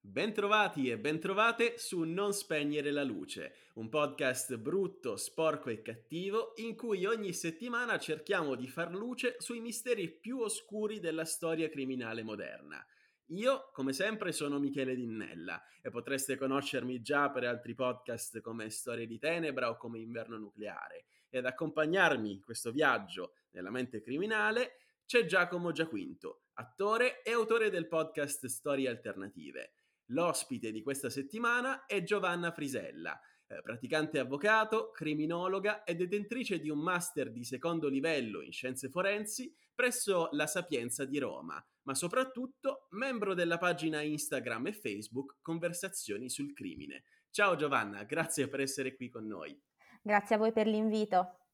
Bentrovati e bentrovate su Non spegnere la luce, un podcast brutto, sporco e cattivo in cui ogni settimana cerchiamo di far luce sui misteri più oscuri della storia criminale moderna. Io, come sempre, sono Michele Dinnella e potreste conoscermi già per altri podcast come Storie di Tenebra o come Inverno Nucleare. E ad accompagnarmi in questo viaggio nella mente criminale c'è Giacomo Giaquinto, attore e autore del podcast Storie Alternative. L'ospite di questa settimana è Giovanna Frisella, eh, praticante avvocato, criminologa e detentrice di un master di secondo livello in scienze forensi presso la Sapienza di Roma, ma soprattutto membro della pagina Instagram e Facebook Conversazioni sul crimine. Ciao Giovanna, grazie per essere qui con noi. Grazie a voi per l'invito.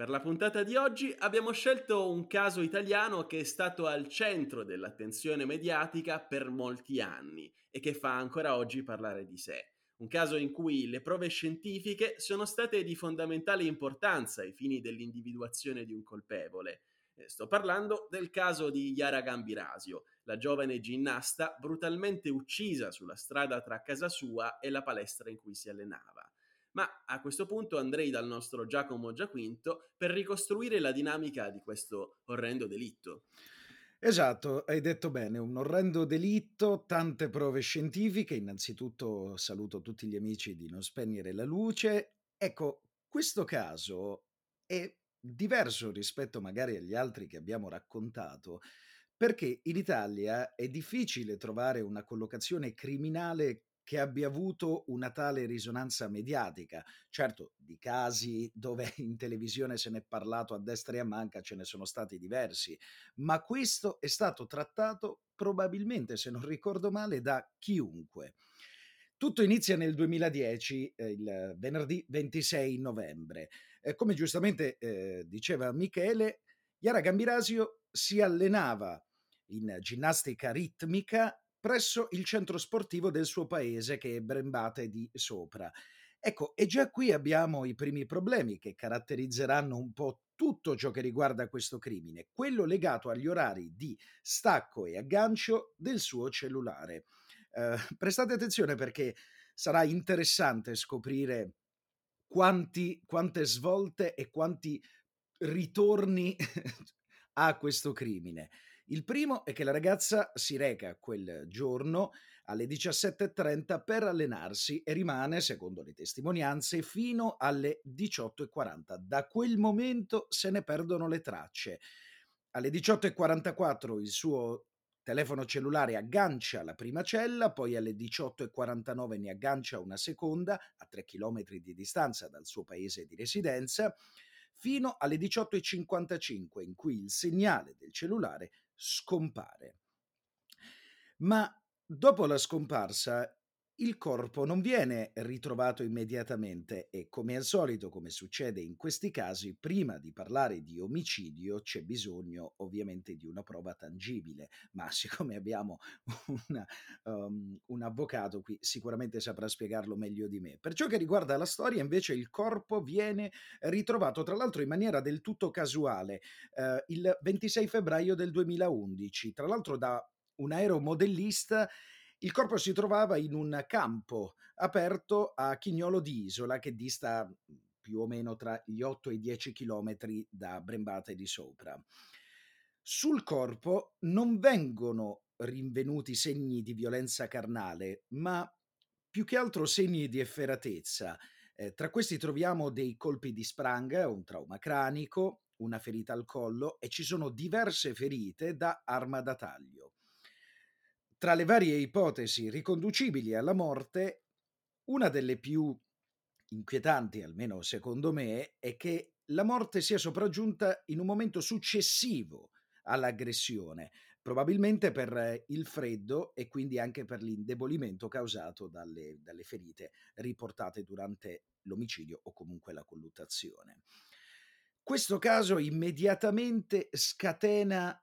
Per la puntata di oggi abbiamo scelto un caso italiano che è stato al centro dell'attenzione mediatica per molti anni e che fa ancora oggi parlare di sé. Un caso in cui le prove scientifiche sono state di fondamentale importanza ai fini dell'individuazione di un colpevole. Eh, sto parlando del caso di Yara Gambirasio, la giovane ginnasta brutalmente uccisa sulla strada tra casa sua e la palestra in cui si allenava. Ma a questo punto andrei dal nostro Giacomo Giaquinto per ricostruire la dinamica di questo orrendo delitto. Esatto, hai detto bene, un orrendo delitto, tante prove scientifiche, innanzitutto saluto tutti gli amici di Non Spegnere la Luce. Ecco, questo caso è diverso rispetto magari agli altri che abbiamo raccontato, perché in Italia è difficile trovare una collocazione criminale che abbia avuto una tale risonanza mediatica. Certo, di casi dove in televisione se n'è parlato a destra e a manca ce ne sono stati diversi, ma questo è stato trattato probabilmente, se non ricordo male, da chiunque. Tutto inizia nel 2010, eh, il venerdì 26 novembre. Eh, come giustamente eh, diceva Michele, Yara Gambirasio si allenava in ginnastica ritmica presso il centro sportivo del suo paese che è Brembate di Sopra. Ecco, e già qui abbiamo i primi problemi che caratterizzeranno un po' tutto ciò che riguarda questo crimine, quello legato agli orari di stacco e aggancio del suo cellulare. Eh, prestate attenzione perché sarà interessante scoprire quanti, quante svolte e quanti ritorni ha questo crimine. Il primo è che la ragazza si reca quel giorno alle 17.30 per allenarsi e rimane, secondo le testimonianze, fino alle 18.40. Da quel momento se ne perdono le tracce. Alle 18.44 il suo telefono cellulare aggancia la prima cella, poi alle 18.49 ne aggancia una seconda a 3 km di distanza dal suo paese di residenza fino alle 18.55 in cui il segnale del cellulare scompare. Ma dopo la scomparsa il corpo non viene ritrovato immediatamente e come al solito, come succede in questi casi, prima di parlare di omicidio c'è bisogno ovviamente di una prova tangibile, ma siccome abbiamo una, um, un avvocato qui sicuramente saprà spiegarlo meglio di me. Per ciò che riguarda la storia invece il corpo viene ritrovato tra l'altro in maniera del tutto casuale uh, il 26 febbraio del 2011, tra l'altro da un aeromodellista il corpo si trovava in un campo aperto a Chignolo di Isola, che dista mhmm, più o meno tra gli 8 e i 10 chilometri da Brembate di Sopra. Sul corpo non vengono rinvenuti segni di violenza carnale, ma più che altro segni di efferatezza. Eh, tra questi troviamo dei colpi di spranga, un trauma cranico, una ferita al collo e ci sono diverse ferite da arma da taglio. Tra le varie ipotesi riconducibili alla morte, una delle più inquietanti, almeno secondo me, è che la morte sia sopraggiunta in un momento successivo all'aggressione, probabilmente per il freddo e quindi anche per l'indebolimento causato dalle, dalle ferite riportate durante l'omicidio o comunque la colluttazione. Questo caso immediatamente scatena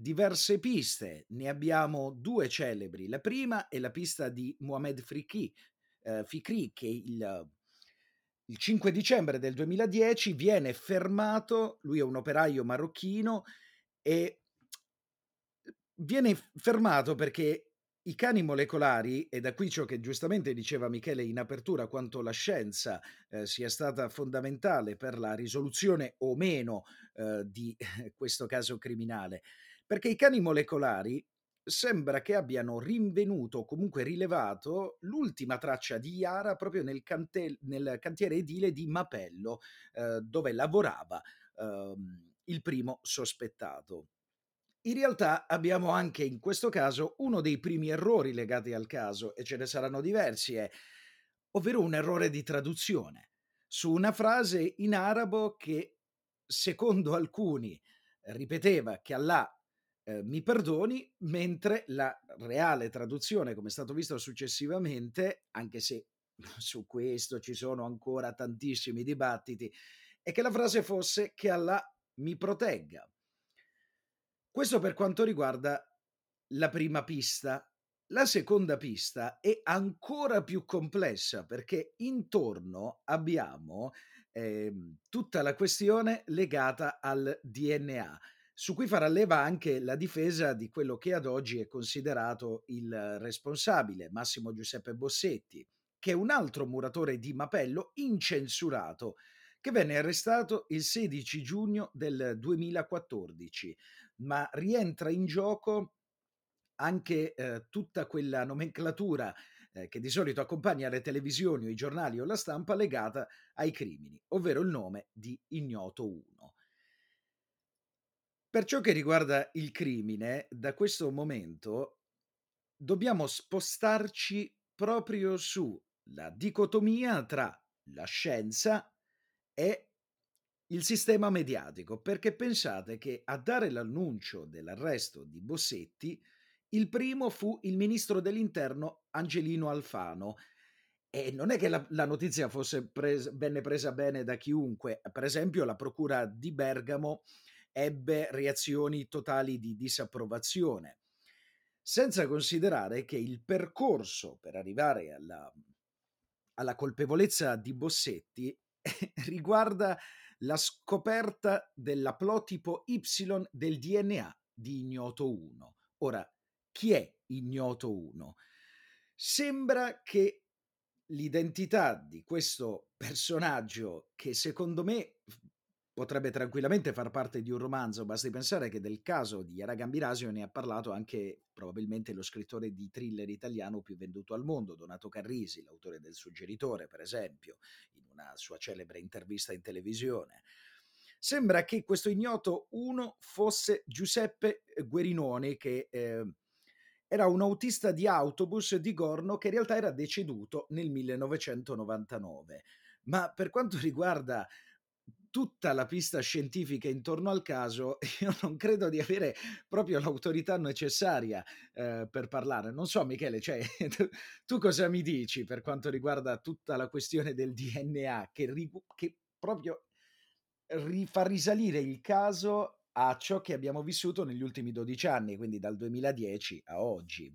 diverse piste, ne abbiamo due celebri. La prima è la pista di Mohamed Fikri, eh, Fikri che il, il 5 dicembre del 2010 viene fermato, lui è un operaio marocchino e viene fermato perché i cani molecolari, e da qui ciò che giustamente diceva Michele in apertura, quanto la scienza eh, sia stata fondamentale per la risoluzione o meno eh, di questo caso criminale, perché i cani molecolari sembra che abbiano rinvenuto o comunque rilevato l'ultima traccia di Iara proprio nel, cante- nel cantiere edile di Mapello, eh, dove lavorava eh, il primo sospettato. In realtà abbiamo anche in questo caso uno dei primi errori legati al caso, e ce ne saranno diversi, è, ovvero un errore di traduzione su una frase in arabo che, secondo alcuni, ripeteva che Allah eh, mi perdoni, mentre la reale traduzione, come è stato visto successivamente, anche se su questo ci sono ancora tantissimi dibattiti, è che la frase fosse che Allah mi protegga. Questo per quanto riguarda la prima pista. La seconda pista è ancora più complessa perché intorno abbiamo eh, tutta la questione legata al DNA su cui farà leva anche la difesa di quello che ad oggi è considerato il responsabile, Massimo Giuseppe Bossetti, che è un altro muratore di Mapello incensurato, che venne arrestato il 16 giugno del 2014, ma rientra in gioco anche eh, tutta quella nomenclatura eh, che di solito accompagna le televisioni o i giornali o la stampa legata ai crimini, ovvero il nome di Ignoto 1. Per ciò che riguarda il crimine, da questo momento dobbiamo spostarci proprio sulla dicotomia tra la scienza e il sistema mediatico, perché pensate che a dare l'annuncio dell'arresto di Bossetti, il primo fu il ministro dell'interno Angelino Alfano. E non è che la, la notizia fosse pres- venne presa bene da chiunque, per esempio la procura di Bergamo ebbe reazioni totali di disapprovazione, senza considerare che il percorso per arrivare alla, alla colpevolezza di Bossetti riguarda la scoperta dell'aplotipo Y del DNA di Ignoto 1. Ora, chi è Ignoto 1? Sembra che l'identità di questo personaggio, che secondo me potrebbe tranquillamente far parte di un romanzo, basti pensare che del caso di Yara Gambirasio ne ha parlato anche probabilmente lo scrittore di thriller italiano più venduto al mondo, Donato Carrisi, l'autore del Suggeritore, per esempio, in una sua celebre intervista in televisione. Sembra che questo ignoto uno fosse Giuseppe Guerinoni, che eh, era un autista di autobus di Gorno che in realtà era deceduto nel 1999. Ma per quanto riguarda tutta la pista scientifica intorno al caso, io non credo di avere proprio l'autorità necessaria eh, per parlare. Non so, Michele, cioè, tu, cosa mi dici per quanto riguarda tutta la questione del DNA che, che proprio ri- fa risalire il caso a ciò che abbiamo vissuto negli ultimi 12 anni, quindi dal 2010 a oggi?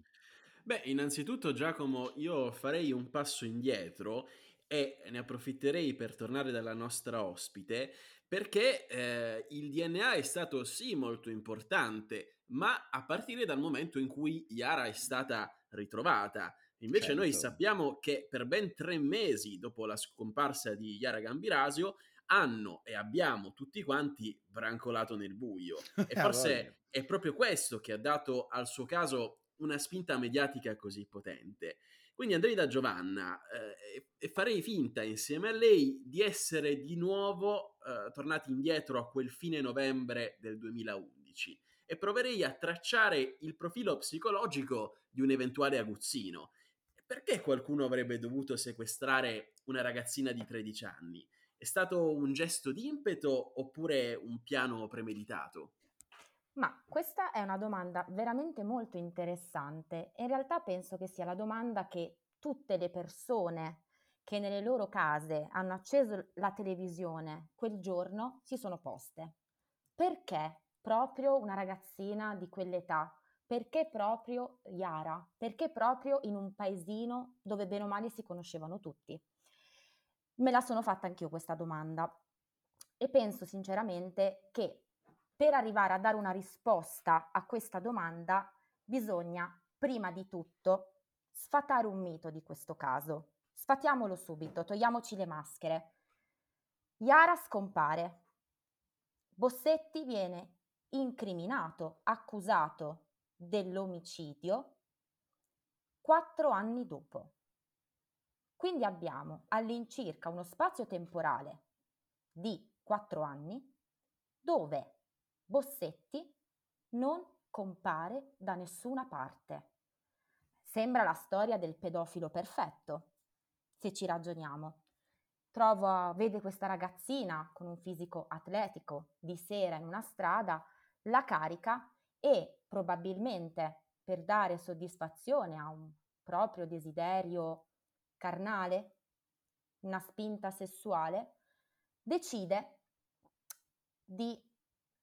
Beh, innanzitutto Giacomo, io farei un passo indietro e ne approfitterei per tornare dalla nostra ospite perché eh, il DNA è stato sì molto importante, ma a partire dal momento in cui Yara è stata ritrovata. Invece certo. noi sappiamo che per ben tre mesi dopo la scomparsa di Yara Gambirasio hanno e abbiamo tutti quanti brancolato nel buio. E forse è proprio questo che ha dato al suo caso una spinta mediatica così potente. Quindi andrei da Giovanna eh, e farei finta insieme a lei di essere di nuovo eh, tornati indietro a quel fine novembre del 2011 e proverei a tracciare il profilo psicologico di un eventuale aguzzino. Perché qualcuno avrebbe dovuto sequestrare una ragazzina di 13 anni? È stato un gesto di impeto oppure un piano premeditato? Ma questa è una domanda veramente molto interessante in realtà penso che sia la domanda che tutte le persone che nelle loro case hanno acceso la televisione quel giorno si sono poste. Perché proprio una ragazzina di quell'età? Perché proprio Yara? Perché proprio in un paesino dove bene o male si conoscevano tutti? Me la sono fatta anch'io questa domanda e penso sinceramente che per arrivare a dare una risposta a questa domanda bisogna prima di tutto, sfatare un mito di questo caso. Sfatiamolo subito, togliamoci le maschere. Yara scompare. Bossetti viene incriminato, accusato dell'omicidio quattro anni dopo. Quindi abbiamo all'incirca uno spazio temporale di quattro anni dove Bossetti non compare da nessuna parte. Sembra la storia del pedofilo perfetto, se ci ragioniamo. Trova, vede questa ragazzina con un fisico atletico di sera in una strada, la carica e probabilmente per dare soddisfazione a un proprio desiderio carnale, una spinta sessuale, decide di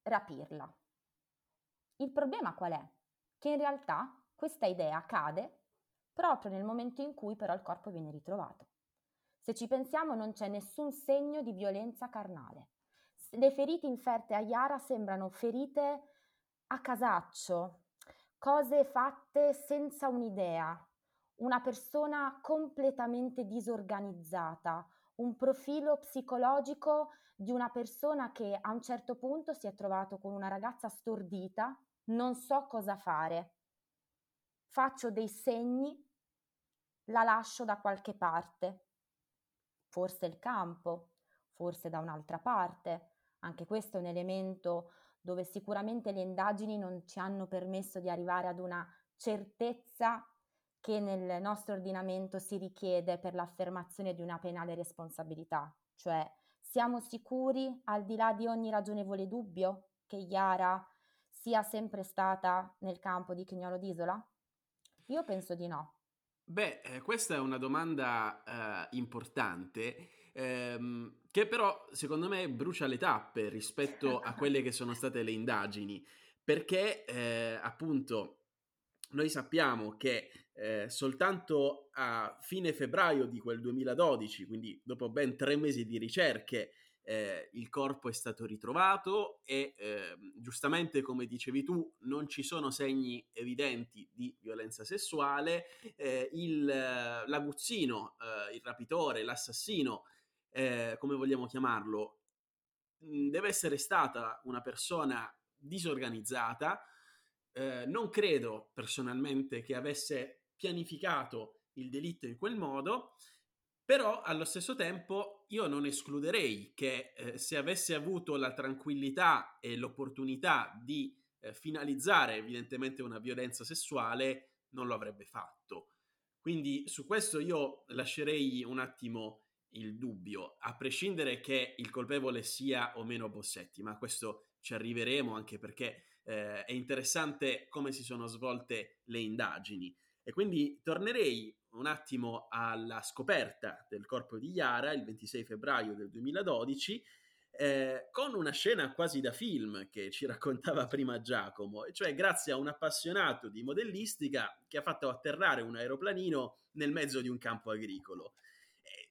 rapirla. Il problema qual è? Che in realtà questa idea cade proprio nel momento in cui però il corpo viene ritrovato. Se ci pensiamo non c'è nessun segno di violenza carnale. Le ferite inferte a Yara sembrano ferite a casaccio, cose fatte senza un'idea, una persona completamente disorganizzata, un profilo psicologico di una persona che a un certo punto si è trovato con una ragazza stordita, non so cosa fare, faccio dei segni, la lascio da qualche parte, forse il campo, forse da un'altra parte, anche questo è un elemento dove sicuramente le indagini non ci hanno permesso di arrivare ad una certezza che nel nostro ordinamento si richiede per l'affermazione di una penale responsabilità, cioè siamo sicuri, al di là di ogni ragionevole dubbio, che Iara sia sempre stata nel campo di Chignolo d'Isola? Io penso di no. Beh, eh, questa è una domanda eh, importante ehm, che però secondo me brucia le tappe rispetto a quelle che sono state le indagini, perché eh, appunto noi sappiamo che eh, soltanto a fine febbraio di quel 2012, quindi dopo ben tre mesi di ricerche, eh, il corpo è stato ritrovato e eh, giustamente come dicevi tu non ci sono segni evidenti di violenza sessuale, eh, il, l'aguzzino, eh, il rapitore, l'assassino, eh, come vogliamo chiamarlo, deve essere stata una persona disorganizzata, eh, non credo personalmente che avesse pianificato il delitto in quel modo, però allo stesso tempo io non escluderei che eh, se avesse avuto la tranquillità e l'opportunità di eh, finalizzare evidentemente una violenza sessuale, non lo avrebbe fatto. Quindi su questo io lascerei un attimo il dubbio, a prescindere che il colpevole sia o meno Bossetti, ma questo ci arriveremo anche perché eh, è interessante come si sono svolte le indagini. E quindi tornerei un attimo alla scoperta del corpo di Yara il 26 febbraio del 2012 eh, con una scena quasi da film che ci raccontava prima Giacomo, e cioè grazie a un appassionato di modellistica che ha fatto atterrare un aeroplanino nel mezzo di un campo agricolo.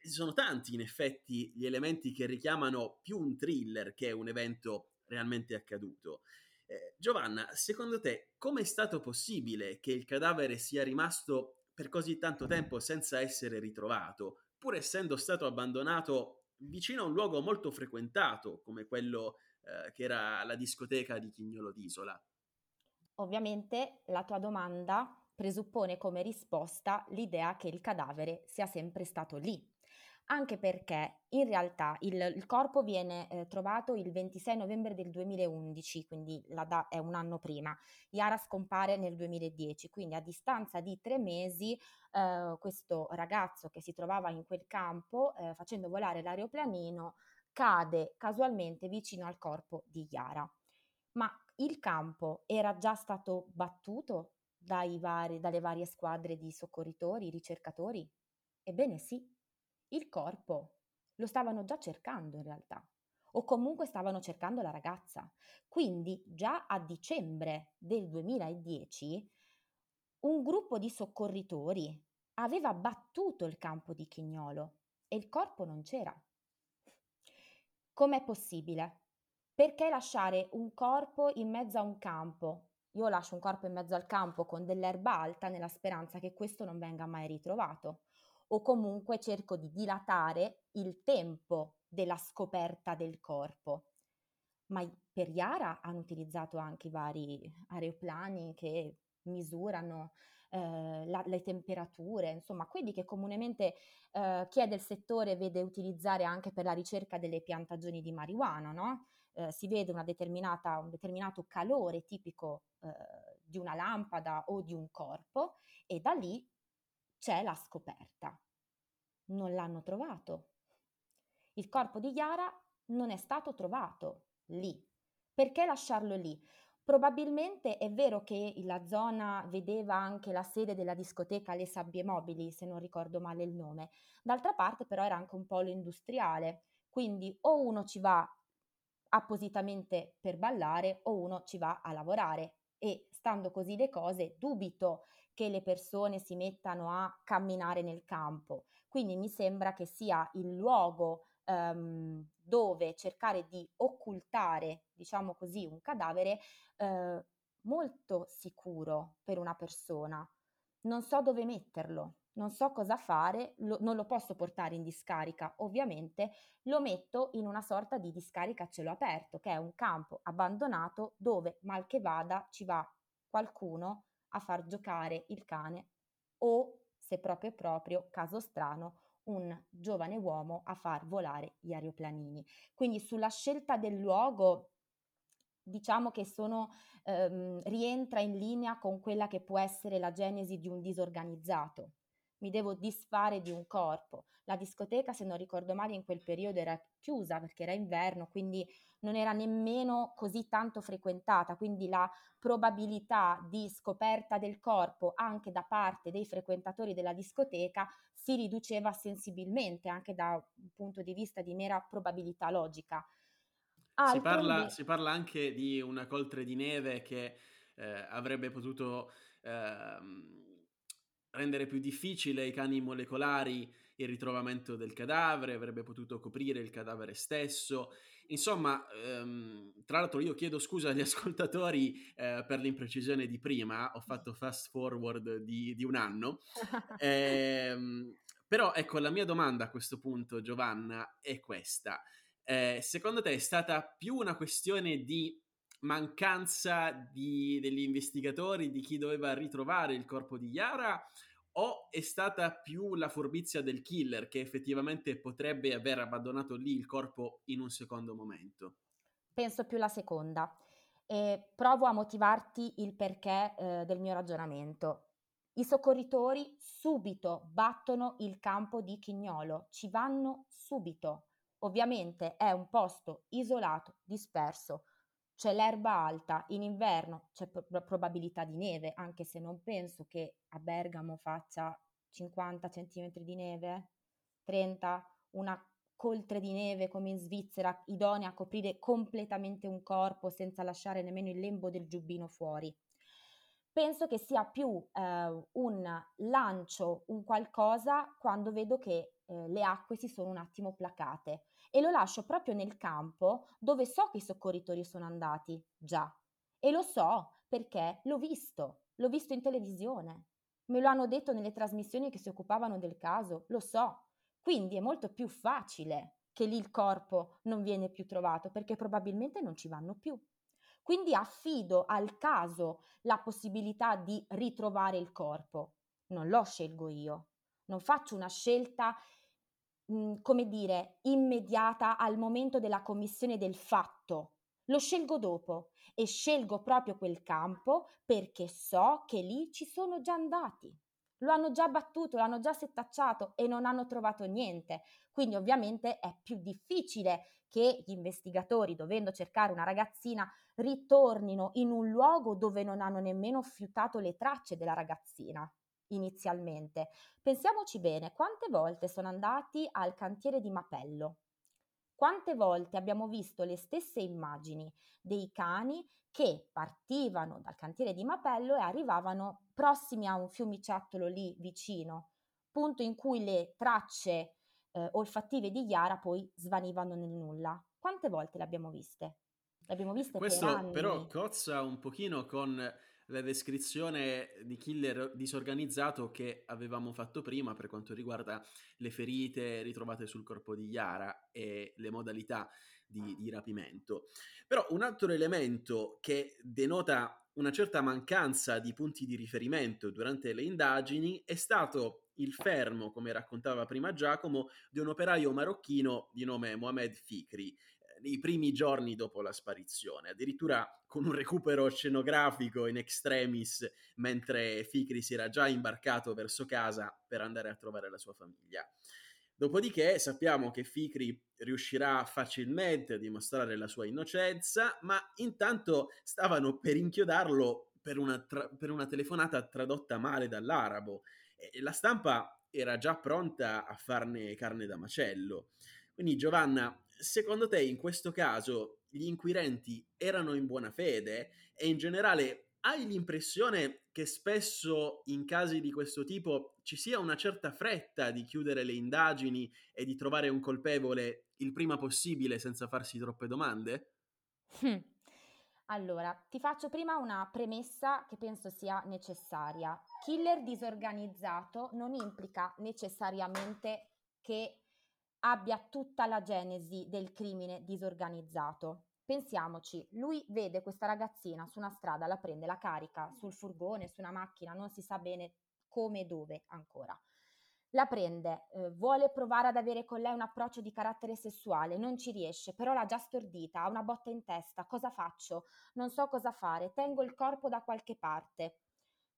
Sono tanti in effetti gli elementi che richiamano più un thriller che un evento realmente accaduto. Eh, Giovanna, secondo te come è stato possibile che il cadavere sia rimasto per così tanto tempo senza essere ritrovato, pur essendo stato abbandonato vicino a un luogo molto frequentato come quello eh, che era la discoteca di Chignolo d'Isola? Ovviamente la tua domanda presuppone come risposta l'idea che il cadavere sia sempre stato lì, anche perché in realtà il, il corpo viene eh, trovato il 26 novembre del 2011, quindi da- è un anno prima. Yara scompare nel 2010, quindi a distanza di tre mesi eh, questo ragazzo che si trovava in quel campo eh, facendo volare l'aeroplanino cade casualmente vicino al corpo di Yara. Ma il campo era già stato battuto vari, dalle varie squadre di soccorritori, ricercatori? Ebbene sì, il corpo lo stavano già cercando in realtà, o comunque stavano cercando la ragazza. Quindi già a dicembre del 2010 un gruppo di soccorritori aveva battuto il campo di Chignolo e il corpo non c'era. Com'è possibile? Perché lasciare un corpo in mezzo a un campo io lascio un corpo in mezzo al campo con dell'erba alta nella speranza che questo non venga mai ritrovato o comunque cerco di dilatare il tempo della scoperta del corpo. Ma per Yara hanno utilizzato anche i vari aeroplani che misurano eh, la, le temperature, insomma, quelli che comunemente eh, chi è del settore vede utilizzare anche per la ricerca delle piantagioni di marijuana, no? Eh, si vede un determinato calore tipico eh, di una lampada o di un corpo e da lì c'è la scoperta. Non l'hanno trovato. Il corpo di Yara non è stato trovato lì. Perché lasciarlo lì? Probabilmente è vero che la zona vedeva anche la sede della discoteca Le Sabbie Mobili, se non ricordo male il nome. D'altra parte però era anche un polo industriale, quindi o uno ci va appositamente per ballare o uno ci va a lavorare e stando così le cose dubito che le persone si mettano a camminare nel campo. Quindi mi sembra che sia il luogo um, dove cercare di occultare, diciamo così, un cadavere eh, molto sicuro per una persona. Non so dove metterlo, non so cosa fare, lo, non lo posso portare in discarica, ovviamente lo metto in una sorta di discarica a cielo aperto, che è un campo abbandonato dove mal che vada ci va qualcuno a far giocare il cane o, se proprio proprio, caso strano, un giovane uomo a far volare gli aeroplanini. Quindi sulla scelta del luogo diciamo che sono, ehm, rientra in linea con quella che può essere la genesi di un disorganizzato. Mi devo disfare di un corpo. La discoteca, se non ricordo male, in quel periodo era chiusa perché era inverno, quindi non era nemmeno così tanto frequentata, quindi la probabilità di scoperta del corpo anche da parte dei frequentatori della discoteca si riduceva sensibilmente anche da un punto di vista di mera probabilità logica. Si parla, si parla, anche di una coltre di neve che eh, avrebbe potuto eh, rendere più difficile ai cani molecolari il ritrovamento del cadavere, avrebbe potuto coprire il cadavere stesso. Insomma, ehm, tra l'altro io chiedo scusa agli ascoltatori eh, per l'imprecisione di prima, ho fatto fast forward di, di un anno. eh, però ecco, la mia domanda a questo punto, Giovanna, è questa. Eh, secondo te è stata più una questione di mancanza di, degli investigatori, di chi doveva ritrovare il corpo di Yara, o è stata più la furbizia del killer che effettivamente potrebbe aver abbandonato lì il corpo in un secondo momento? Penso più la seconda. E provo a motivarti il perché eh, del mio ragionamento. I soccorritori subito battono il campo di Chignolo, ci vanno subito. Ovviamente è un posto isolato, disperso, c'è l'erba alta, in inverno c'è pro- probabilità di neve, anche se non penso che a Bergamo faccia 50 cm di neve, 30, una coltre di neve come in Svizzera, idonea a coprire completamente un corpo senza lasciare nemmeno il lembo del giubbino fuori. Penso che sia più eh, un lancio, un qualcosa quando vedo che eh, le acque si sono un attimo placate e lo lascio proprio nel campo dove so che i soccorritori sono andati, già. E lo so perché l'ho visto, l'ho visto in televisione. Me lo hanno detto nelle trasmissioni che si occupavano del caso, lo so. Quindi è molto più facile che lì il corpo non viene più trovato perché probabilmente non ci vanno più. Quindi affido al caso la possibilità di ritrovare il corpo. Non lo scelgo io. Non faccio una scelta Mhmm, come dire, immediata al momento della commissione del fatto. Lo scelgo dopo e scelgo proprio quel campo perché so che lì ci sono già andati. Lo hanno già battuto, l'hanno già settacciato e non hanno trovato niente. Quindi ovviamente è più difficile che gli investigatori, dovendo cercare una ragazzina, ritornino in un luogo dove non hanno nemmeno fiutato le tracce della ragazzina inizialmente. Pensiamoci bene, quante volte sono andati al cantiere di Mapello? Quante volte abbiamo visto le stesse immagini dei cani che partivano dal cantiere di Mapello e arrivavano prossimi a un fiumiciattolo lì vicino, punto in cui le tracce eh, olfattive di Yara poi svanivano nel nulla. Quante volte le abbiamo viste? L'abbiamo viste Questo per anni. però cozza un pochino con la descrizione di killer disorganizzato che avevamo fatto prima per quanto riguarda le ferite ritrovate sul corpo di Yara e le modalità di, di rapimento. Però un altro elemento che denota una certa mancanza di punti di riferimento durante le indagini è stato il fermo, come raccontava prima Giacomo, di un operaio marocchino di nome Mohamed Fikri, nei primi giorni dopo la sparizione, addirittura con un recupero scenografico in extremis mentre Fikri si era già imbarcato verso casa per andare a trovare la sua famiglia. Dopodiché sappiamo che Fikri riuscirà facilmente a dimostrare la sua innocenza, ma intanto stavano per inchiodarlo per una, tra- per una telefonata tradotta male dall'arabo e la stampa era già pronta a farne carne da macello. Quindi Giovanna, secondo te in questo caso gli inquirenti erano in buona fede e in generale hai l'impressione che spesso in casi di questo tipo ci sia una certa fretta di chiudere le indagini e di trovare un colpevole il prima possibile senza farsi troppe domande? Hm. Allora, ti faccio prima una premessa che penso sia necessaria. Killer disorganizzato non implica necessariamente che abbia tutta la genesi del crimine disorganizzato. Pensiamoci, lui vede questa ragazzina su una strada, la prende, la carica sul furgone, su una macchina, non si sa bene come e dove ancora. La prende, eh, vuole provare ad avere con lei un approccio di carattere sessuale, non ci riesce, però l'ha già stordita, ha una botta in testa, cosa faccio? Non so cosa fare, tengo il corpo da qualche parte,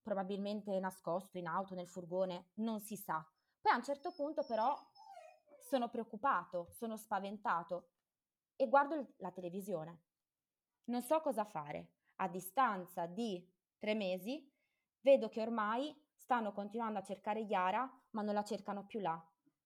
probabilmente nascosto in auto, nel furgone, non si sa. Poi a un certo punto però sono preoccupato, sono spaventato e guardo la televisione. Non so cosa fare. A distanza di tre mesi vedo che ormai stanno continuando a cercare Yara, ma non la cercano più là.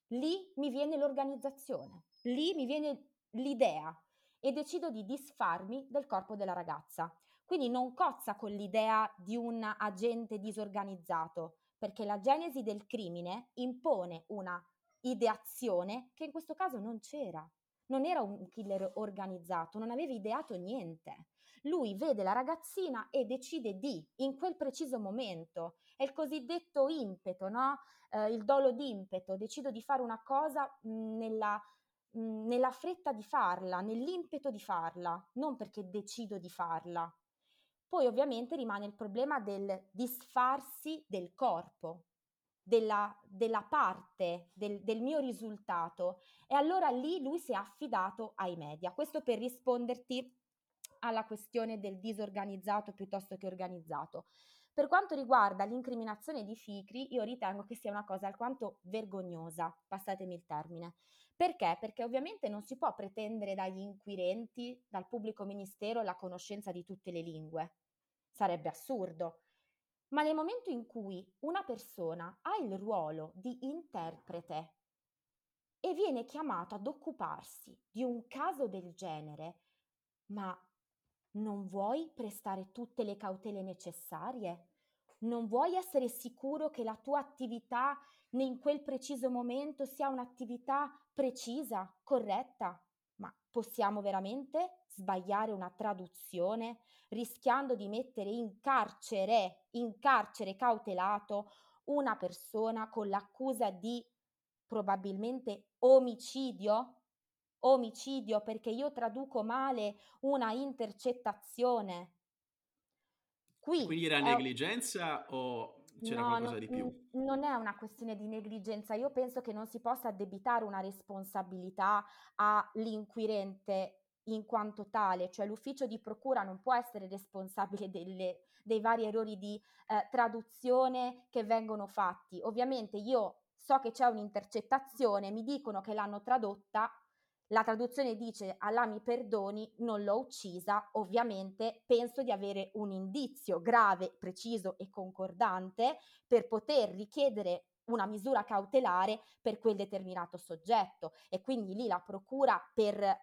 Lì mi viene l'organizzazione, lì mi viene l'idea e decido di disfarmi del corpo della ragazza. Quindi non cozza con l'idea di un agente disorganizzato, perché la genesi del crimine impone una ideazione che in questo caso non c'era. Non era un killer organizzato, non aveva ideato niente. Lui vede la ragazzina e decide di, in quel preciso momento, è il cosiddetto impeto, no? Eh, il dolo d'impeto, decido di fare una cosa mh, nella, mh, nella fretta di farla, nell'impeto di farla, non perché decido di farla. Poi ovviamente rimane il problema del disfarsi del corpo, della, della parte del, del, mio risultato e allora lì lui si è affidato ai media. Questo per risponderti alla questione del disorganizzato piuttosto che organizzato. Per quanto riguarda l'incriminazione di Ficri, io ritengo che sia una cosa alquanto vergognosa, passatemi il termine. Perché? Perché ovviamente non si può pretendere dagli inquirenti, dal pubblico ministero, la conoscenza di tutte le lingue. Sarebbe assurdo. Ma nel momento in cui una persona ha il ruolo di interprete e viene chiamato ad occuparsi di un caso del genere, ma non vuoi prestare tutte le cautele necessarie? Non vuoi essere sicuro che la tua attività in quel preciso momento sia un'attività precisa, corretta? Possiamo veramente sbagliare una traduzione rischiando di mettere in carcere, in carcere cautelato, una persona con l'accusa di probabilmente omicidio? Omicidio perché io traduco male una intercettazione. Qui Quindi era negligenza o c'era no, qualcosa no, di più? Non è una questione di negligenza, io penso che non si possa addebitare una responsabilità all'inquirente in quanto tale, cioè l'ufficio di procura non può essere responsabile delle, dei vari errori di eh, traduzione che vengono fatti. Ovviamente io so che c'è un'intercettazione, mi dicono che l'hanno tradotta, la traduzione dice Allah mi perdoni, non l'ho uccisa, ovviamente penso di avere un indizio grave, preciso e concordante per poter richiedere una misura cautelare per quel determinato soggetto e quindi lì la procura per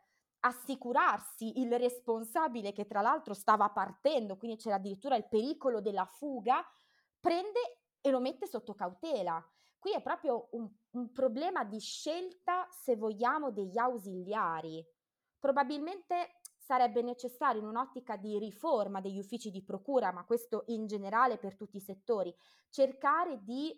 assicurarsi il responsabile che tra l'altro stava partendo, quindi c'era addirittura il pericolo della fuga, prende e lo mette sotto cautela. Qui è proprio un, un problema di scelta, se vogliamo, degli ausiliari. Probabilmente sarebbe necessario in un'ottica di riforma degli uffici di procura, ma questo in generale per tutti i settori, cercare di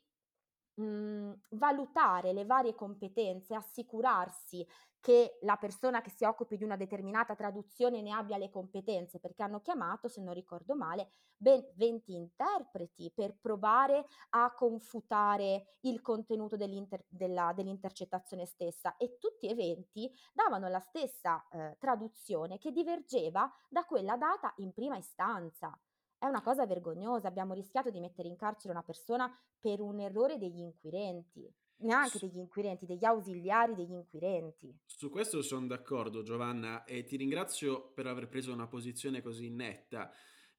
mh, valutare le varie competenze, assicurarsi che la persona che si occupi di una determinata traduzione ne abbia le competenze, perché hanno chiamato, se non ricordo male, ben 20 interpreti per provare a confutare il contenuto dell'inter- della, dell'intercettazione stessa e tutti e 20 davano la stessa eh, traduzione che divergeva da quella data in prima istanza. È una cosa vergognosa, abbiamo rischiato di mettere in carcere una persona per un errore degli inquirenti, neanche degli inquirenti, degli ausiliari degli inquirenti. Su questo sono d'accordo Giovanna e ti ringrazio per aver preso una posizione così netta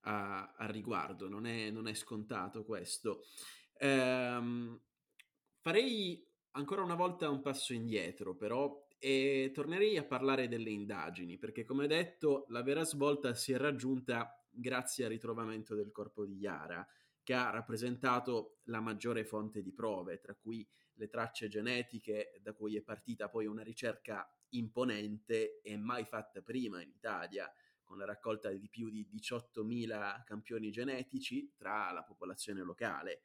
a, a riguardo, non è, non è, scontato questo. Ehm, farei ancora una volta un passo indietro però e tornerei a parlare delle indagini perché come detto la vera svolta si è raggiunta grazie al ritrovamento del corpo di Yara, che ha rappresentato la maggiore fonte di prove, tra cui le tracce genetiche da cui è partita poi una ricerca imponente e mai fatta prima in Italia, con la raccolta di più di 18.000 campioni genetici tra la popolazione locale.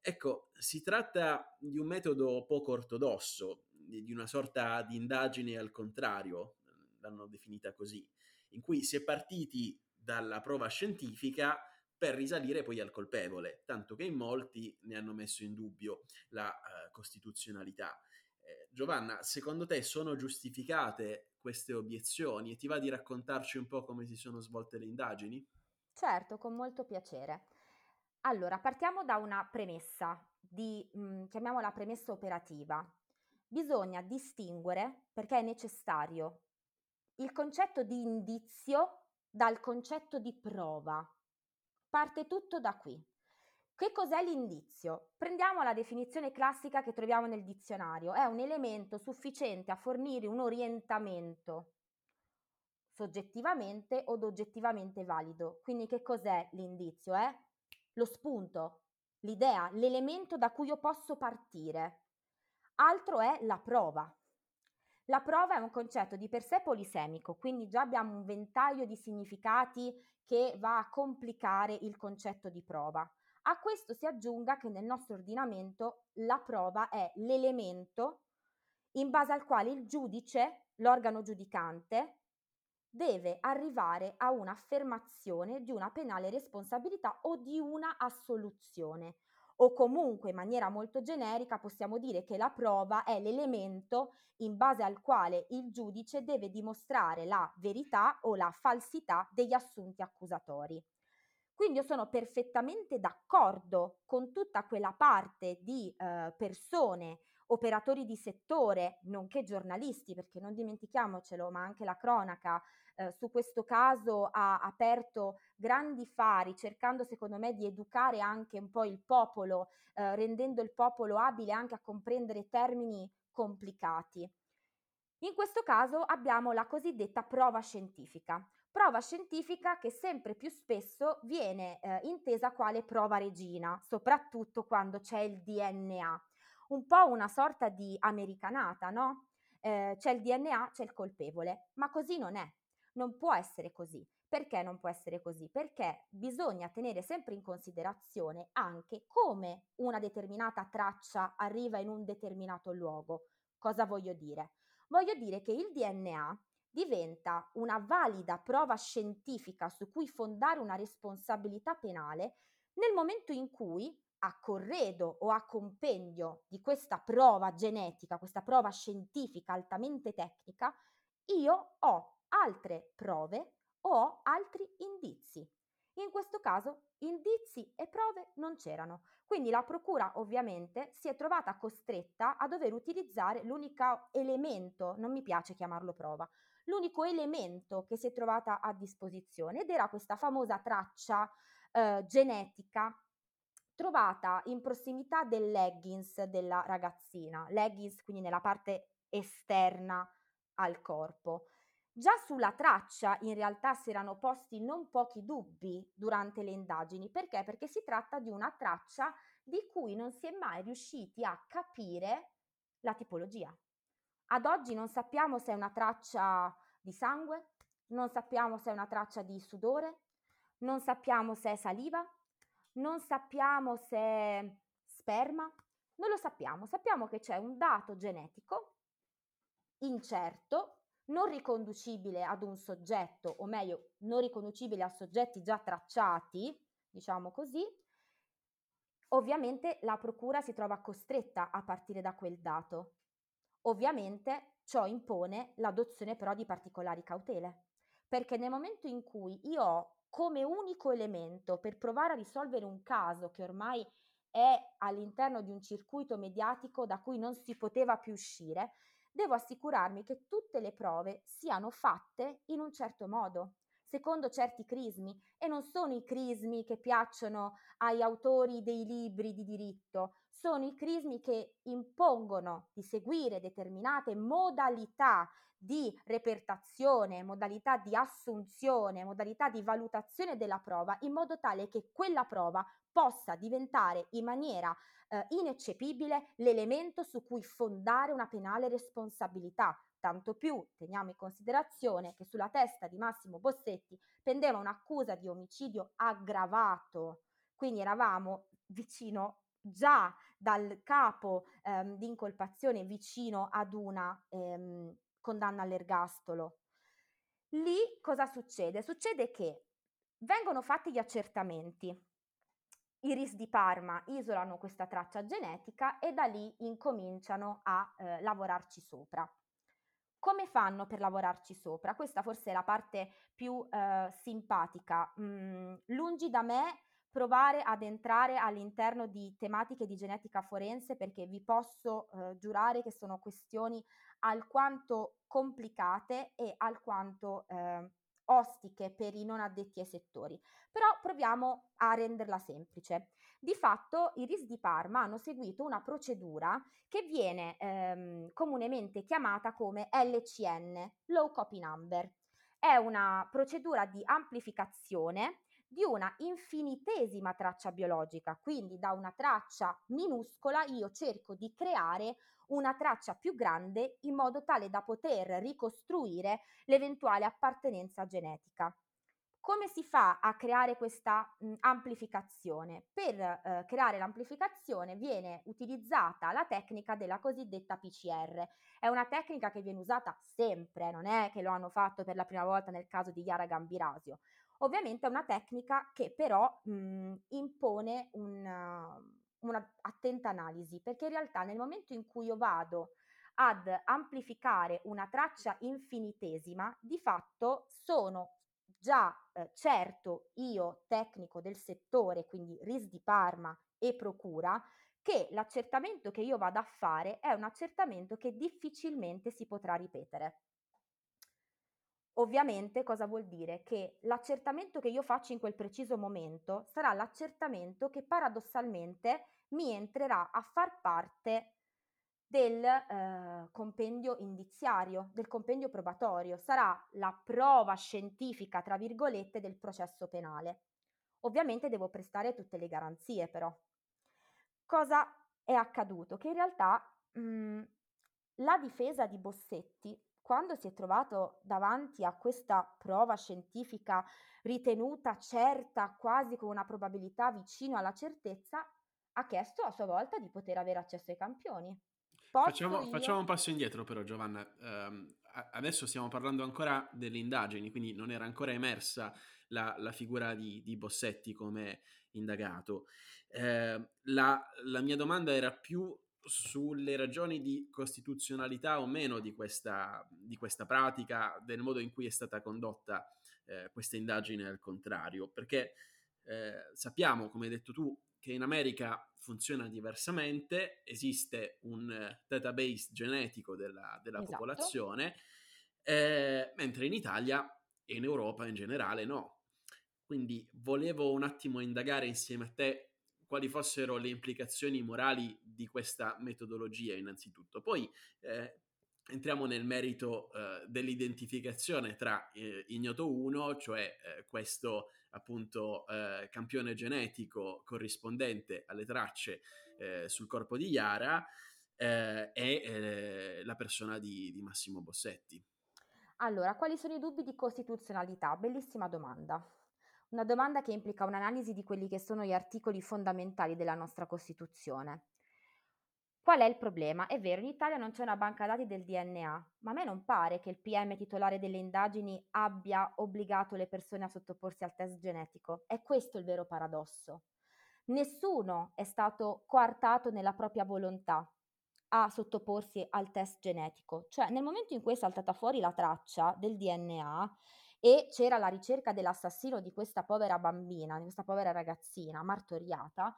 Ecco, si tratta di un metodo poco ortodosso, di una sorta di indagine al contrario, l'hanno definita così, in cui si è partiti dalla prova scientifica per risalire poi al colpevole, tanto che in molti ne hanno messo in dubbio la uh, costituzionalità. Eh, Giovanna, secondo te sono giustificate queste obiezioni e ti va di raccontarci un po' come si sono svolte le indagini? Certo, con molto piacere. Allora, partiamo da una premessa, di, mh, mm, chiamiamola premessa operativa. Bisogna distinguere, perché è necessario, il concetto di indizio dal concetto di prova. Parte tutto da qui. Che cos'è l'indizio? Prendiamo la definizione classica che troviamo nel dizionario. È un elemento sufficiente a fornire un orientamento soggettivamente od oggettivamente valido. Quindi che cos'è l'indizio? È lo spunto, l'idea, l'elemento da cui io posso partire. Altro è la prova. La prova è un concetto di per sé polisemico, quindi già abbiamo un ventaglio di significati che va a complicare il concetto di prova. A questo si aggiunga che nel nostro ordinamento la prova è l'elemento in base al quale il giudice, l'organo giudicante, deve arrivare a un'affermazione di una penale responsabilità o di una assoluzione o comunque in maniera molto generica possiamo dire che la prova è l'elemento in base al quale il giudice deve dimostrare la verità o la falsità degli assunti accusatori. Quindi io sono perfettamente d'accordo con tutta quella parte di eh, persone, operatori di settore, nonché giornalisti, perché non dimentichiamocelo, ma anche la cronaca eh, su questo caso ha aperto grandi fari, cercando secondo me di educare anche un po' il popolo, eh, rendendo il popolo abile anche a comprendere termini complicati. In questo caso abbiamo la cosiddetta prova scientifica. Prova scientifica che sempre più spesso viene eh, intesa quale prova regina, soprattutto quando c'è il DNA. Un po' una sorta di americanata, no? Eh, c'è il DNA, c'è il colpevole, ma così non è. Non può essere così. Perché non può essere così? Perché bisogna tenere sempre in considerazione anche come una determinata traccia arriva in un determinato luogo. Cosa voglio dire? Voglio dire che il DNA diventa una valida prova scientifica su cui fondare una responsabilità penale nel momento in cui a corredo o a compendio di questa prova genetica, questa prova scientifica altamente tecnica, io ho altre prove o altri indizi. In questo caso indizi e prove non c'erano, quindi la procura ovviamente si è trovata costretta a dover utilizzare l'unico elemento, non mi piace chiamarlo prova, l'unico elemento che si è trovata a disposizione ed era questa famosa traccia eh, genetica trovata in prossimità del leggings della ragazzina, leggings quindi nella parte esterna al corpo. Già sulla traccia in realtà si erano posti non pochi dubbi durante le indagini, perché? Perché si tratta di una traccia di cui non si è mai riusciti a capire la tipologia. Ad oggi non sappiamo se è una traccia di sangue, non sappiamo se è una traccia di sudore, non sappiamo se è saliva, non sappiamo se è sperma, non lo sappiamo, sappiamo che c'è un dato genetico incerto, non riconducibile ad un soggetto, o meglio, non riconducibile a soggetti già tracciati, diciamo così, ovviamente la procura si trova costretta a partire da quel dato. Ovviamente ciò impone l'adozione però di particolari cautele, perché nel momento in cui io ho come unico elemento per provare a risolvere un caso che ormai è all'interno di un circuito mediatico da cui non si poteva più uscire, devo assicurarmi che tutte le prove siano fatte in un certo modo, secondo certi crismi, e non sono i crismi che piacciono ai autori dei libri di diritto, sono i crismi che impongono di seguire determinate modalità di repertazione, modalità di assunzione, modalità di valutazione della prova, in modo tale che quella prova possa diventare in maniera eh, ineccepibile l'elemento su cui fondare una penale responsabilità. Tanto più teniamo in considerazione che sulla testa di Massimo Bossetti pendeva un'accusa di omicidio aggravato, quindi eravamo vicino già dal capo ehm, di incolpazione vicino ad una ehm, condanna all'ergastolo. Lì cosa succede? Succede che vengono fatti gli accertamenti. I RIS di Parma isolano questa traccia genetica e da lì incominciano a eh, lavorarci sopra. Come fanno per lavorarci sopra? Questa forse è la parte più eh, simpatica. Mm, lungi da me provare ad entrare all'interno di tematiche di genetica forense perché vi posso eh, giurare che sono questioni alquanto complicate e alquanto eh, ostiche per i non addetti ai settori. Però proviamo a renderla semplice. Di fatto i RIS di Parma hanno seguito una procedura che viene ehm, comunemente chiamata come LCN, Low Copy Number. È una procedura di amplificazione di una infinitesima traccia biologica, quindi da una traccia minuscola io cerco di creare una traccia più grande in modo tale da poter ricostruire l'eventuale appartenenza genetica. Come si fa a creare questa mh, amplificazione? Per eh, creare l'amplificazione viene utilizzata la tecnica della cosiddetta PCR. È una tecnica che viene usata sempre, non è che lo hanno fatto per la prima volta nel caso di Chiara Gambirasio. Ovviamente è una tecnica che però mh, impone una, una attenta analisi, perché in realtà nel momento in cui io vado ad amplificare una traccia infinitesima, di fatto sono già eh, certo io, tecnico del settore, quindi RIS di Parma e Procura, che l'accertamento che io vado a fare è un accertamento che difficilmente si potrà ripetere. Ovviamente cosa vuol dire? Che l'accertamento che io faccio in quel preciso momento sarà l'accertamento che paradossalmente mi entrerà a far parte del eh, compendio indiziario, del compendio probatorio, sarà la prova scientifica, tra virgolette, del processo penale. Ovviamente devo prestare tutte le garanzie, però. Cosa è accaduto? Che in realtà mh, la difesa di Bossetti quando si è trovato davanti a questa prova scientifica ritenuta certa, quasi con una probabilità vicino alla certezza, ha chiesto a sua volta di poter avere accesso ai campioni. Facciamo, io... facciamo, un passo indietro però Giovanna, um, adesso stiamo parlando ancora delle indagini, quindi non era ancora emersa la, la figura di, di, Bossetti come indagato. Eh, la, la mia domanda era più sulle ragioni di costituzionalità o meno di questa, di questa pratica, del modo in cui è stata condotta eh, questa indagine al contrario, perché eh, sappiamo, come hai detto tu, che in America funziona diversamente, esiste un database genetico della, della esatto. popolazione, eh, mentre in Italia e in Europa in generale no. Quindi volevo un attimo indagare insieme a te quali fossero le implicazioni morali di questa metodologia innanzitutto. Poi eh, entriamo nel merito eh, dell'identificazione tra eh, ignoto 1, cioè eh, questo appunto eh, campione genetico corrispondente alle tracce eh, sul corpo di Yara, e la persona di, di Massimo Bossetti. Allora, quali sono i dubbi di costituzionalità? Bellissima domanda. Una domanda che implica un'analisi di quelli che sono gli articoli fondamentali della nostra Costituzione. Qual è il problema? È vero, in Italia non c'è una banca dati del DNA, ma a me non pare che il PM titolare delle indagini abbia obbligato le persone a sottoporsi al test genetico. È questo il vero paradosso. Nessuno è stato coartato nella propria volontà a sottoporsi al test genetico. Cioè, nel momento in cui è saltata fuori la traccia del DNA e c'era la ricerca dell'assassino di questa povera bambina, di questa povera ragazzina martoriata,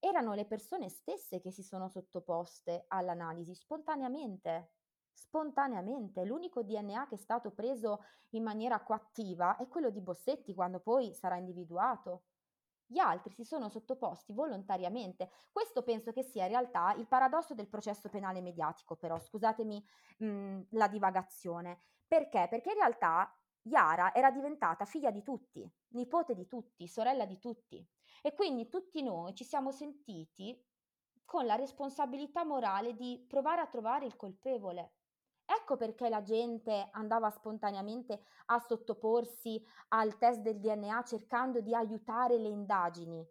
erano le persone stesse che si sono sottoposte all'analisi spontaneamente. Spontaneamente, l'unico DNA che è stato preso in maniera coattiva è quello di Bossetti quando poi sarà individuato. Gli altri si sono sottoposti volontariamente. Questo penso che sia in realtà il paradosso del processo penale mediatico, però scusatemi mh, mhmm, la divagazione. Perché? Perché in realtà Yara era diventata figlia di tutti, nipote di tutti, sorella di tutti. E quindi tutti noi ci siamo sentiti con la responsabilità morale di provare a trovare il colpevole. Ecco perché la gente andava spontaneamente a sottoporsi al test del DNA cercando di aiutare le indagini.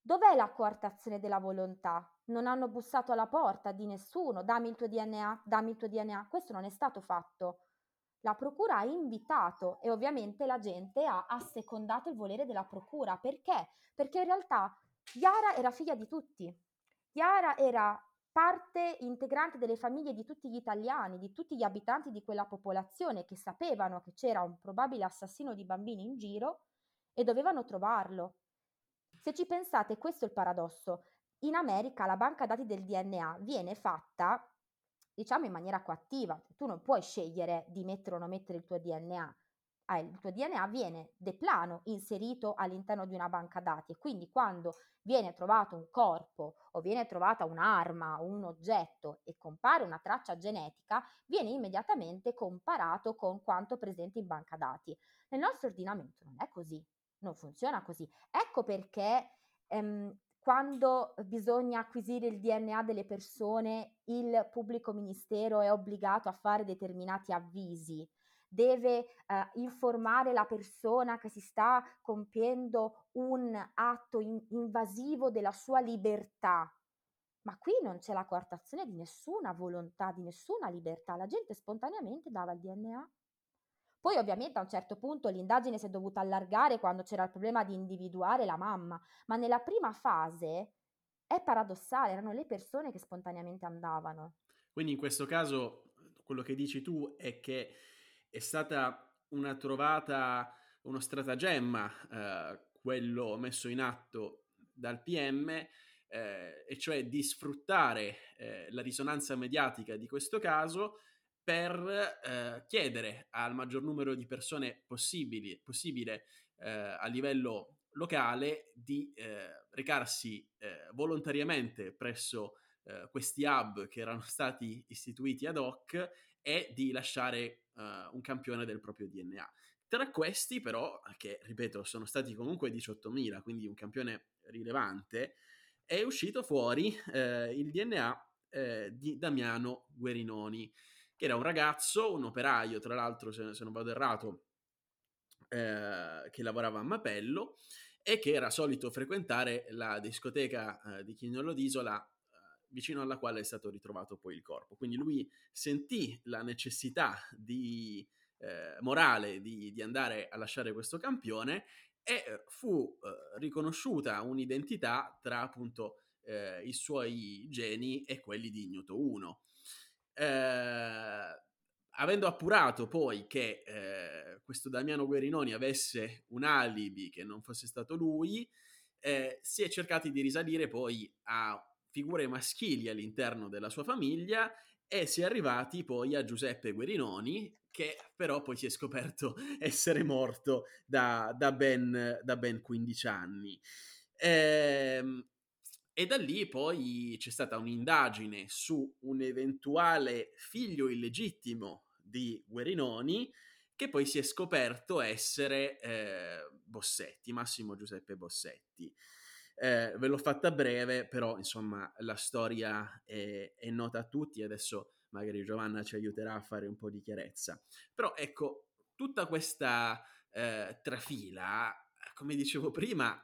Dov'è la coartazione della volontà? Non hanno bussato alla porta di nessuno, dammi il tuo DNA, dammi il tuo DNA. Questo non è stato fatto. La procura ha invitato e ovviamente la gente ha assecondato il volere della procura. Perché? Perché in realtà Chiara era figlia di tutti. Chiara era parte integrante delle famiglie di tutti gli italiani, di tutti gli abitanti di quella popolazione che sapevano che c'era un probabile assassino di bambini in giro e dovevano trovarlo. Se ci pensate, questo è il paradosso. In America la banca dati del DNA viene fatta, diciamo, in maniera coattiva. Tu non puoi scegliere di mettere o non mettere il tuo DNA ah, il tuo DNA viene deplano inserito all'interno di una banca dati e quindi quando viene trovato un corpo o viene trovata un'arma o un oggetto e compare una traccia genetica, viene immediatamente comparato con quanto presente in banca dati. Nel nostro ordinamento non è così, non funziona così. Ecco perché ehm, quando bisogna acquisire il DNA delle persone, il pubblico ministero è obbligato a fare determinati avvisi deve eh, informare la persona che si sta compiendo un atto in- invasivo della sua libertà. Ma qui non c'è la coartazione di nessuna volontà, di nessuna libertà, la gente spontaneamente dava il DNA. Poi ovviamente a un certo punto l'indagine si è dovuta allargare quando c'era il problema di individuare la mamma, ma nella prima fase è paradossale, erano le persone che spontaneamente andavano. Quindi in questo caso quello che dici tu è che è stata una trovata, uno stratagemma, eh, quello messo in atto dal PM, eh, e cioè di sfruttare eh, la risonanza mediatica di questo caso per eh, chiedere al maggior numero di persone possibili, possibile eh, a livello locale di eh, recarsi volontariamente presso questi hub che erano stati istituiti ad hoc e di lasciare un campione del proprio DNA. Tra questi però, che ripeto sono stati comunque 18.000, quindi un campione rilevante, è uscito fuori eh, il DNA eh, di Damiano Guerinoni, che era un ragazzo, un operaio, tra l'altro se, se non vado errato, eh, che lavorava a Mapello e che era solito frequentare la discoteca eh, di Chignolo d'Isola vicino alla quale è stato ritrovato poi il corpo. Quindi lui sentì la necessità di, eh, morale di, di, andare a lasciare questo campione e eh, fu eh, riconosciuta un'identità tra appunto eh, i suoi geni e quelli di Ignoto 1. Eh, avendo appurato poi che eh, questo Damiano Guerinoni avesse un alibi che non fosse stato lui, si è cercati di risalire poi a figure maschili all'interno della sua famiglia e si è arrivati poi a Giuseppe Guerinoni, che però poi si è scoperto essere morto da, da, ben, da ben, 15 anni. Ehm, e da lì poi c'è stata un'indagine su un eventuale figlio illegittimo di Guerinoni, che poi si è scoperto essere eh, Bossetti, Massimo Giuseppe Bossetti. Eh, ve l'ho fatta breve, però insomma la storia è, è, nota a tutti. Adesso magari Giovanna ci aiuterà a fare un po' di chiarezza. Però ecco, tutta questa eh, trafila, come dicevo prima,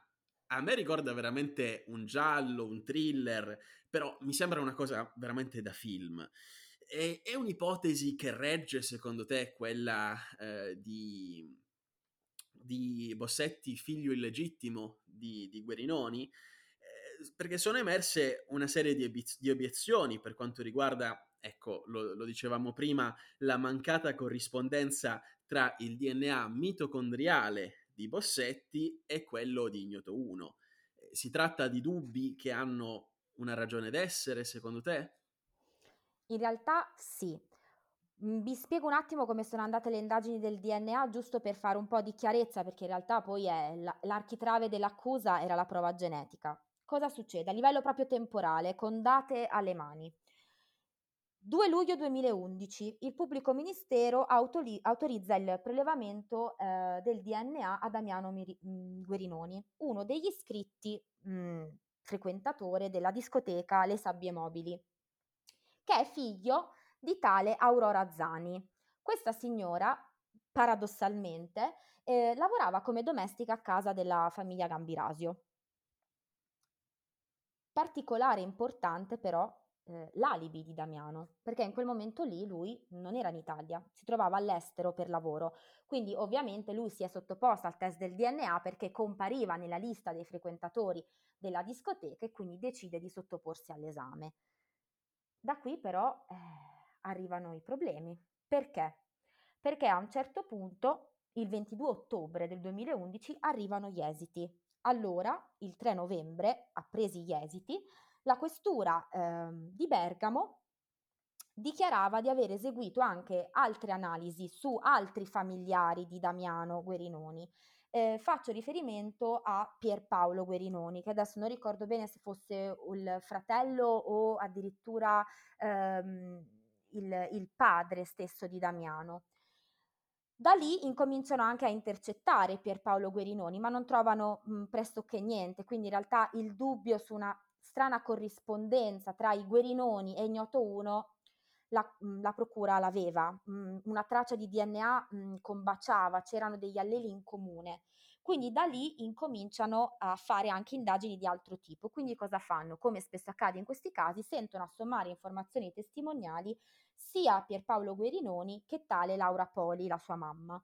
a me ricorda veramente un giallo, un thriller, però mi sembra una cosa veramente da film. E, è un'ipotesi che regge, secondo te, quella eh, di, di, Bossetti, figlio illegittimo di, di Guerinoni? Eh, perché sono emerse una serie di, obiez- di obiezioni per quanto riguarda ecco, lo, lo, dicevamo prima, la mancata corrispondenza tra il DNA mitocondriale di Bossetti e quello di Ignoto 1. Eh, si tratta di dubbi che hanno una ragione d'essere, secondo te? In realtà sì. Mm, vi spiego un attimo come sono andate le indagini del DNA, giusto per fare un po' di chiarezza, perché in realtà poi è l'architrave dell'accusa era la prova genetica. Cosa succede? A livello proprio temporale, con date alle mani. 2 luglio 2011 il pubblico ministero autori- autorizza il prelevamento eh, del DNA a Damiano Miri- mm, Guerinoni, uno degli iscritti mh, mm, frequentatore della discoteca Le Sabbie Mobili, che è figlio di tale Aurora Zani. Questa signora, paradossalmente, eh, lavorava come domestica a casa della famiglia Gambirasio. Particolare importante però eh, l'alibi di Damiano, perché in quel momento lì lui non era in Italia, si trovava all'estero per lavoro, quindi ovviamente lui si è sottoposto al test del DNA perché compariva nella lista dei frequentatori della discoteca e quindi decide di sottoporsi all'esame. Da qui però eh, arrivano i problemi. Perché? Perché a un certo punto, il 22 ottobre del 2011, arrivano gli esiti. Allora, il 3 novembre, appresi gli esiti, la questura eh, di Bergamo dichiarava di aver eseguito anche altre analisi su altri familiari di Damiano Guerinoni. Eh, faccio riferimento a Pierpaolo Guerinoni, che adesso non ricordo bene se fosse il fratello o addirittura ehm, il, il padre stesso di Damiano. Da lì incominciano anche a intercettare Pierpaolo Guerinoni, ma non trovano mh, pressoché niente, quindi in realtà il dubbio su una strana corrispondenza tra i Guerinoni e Ignoto 1 la, la, procura l'aveva, una traccia di DNA combaciava, c'erano degli alleli in comune. Quindi da lì incominciano a fare anche indagini di altro tipo. Quindi cosa fanno? Come spesso accade in questi casi, sentono assommare informazioni testimoniali sia Pierpaolo Guerinoni che tale Laura Poli, la sua mamma.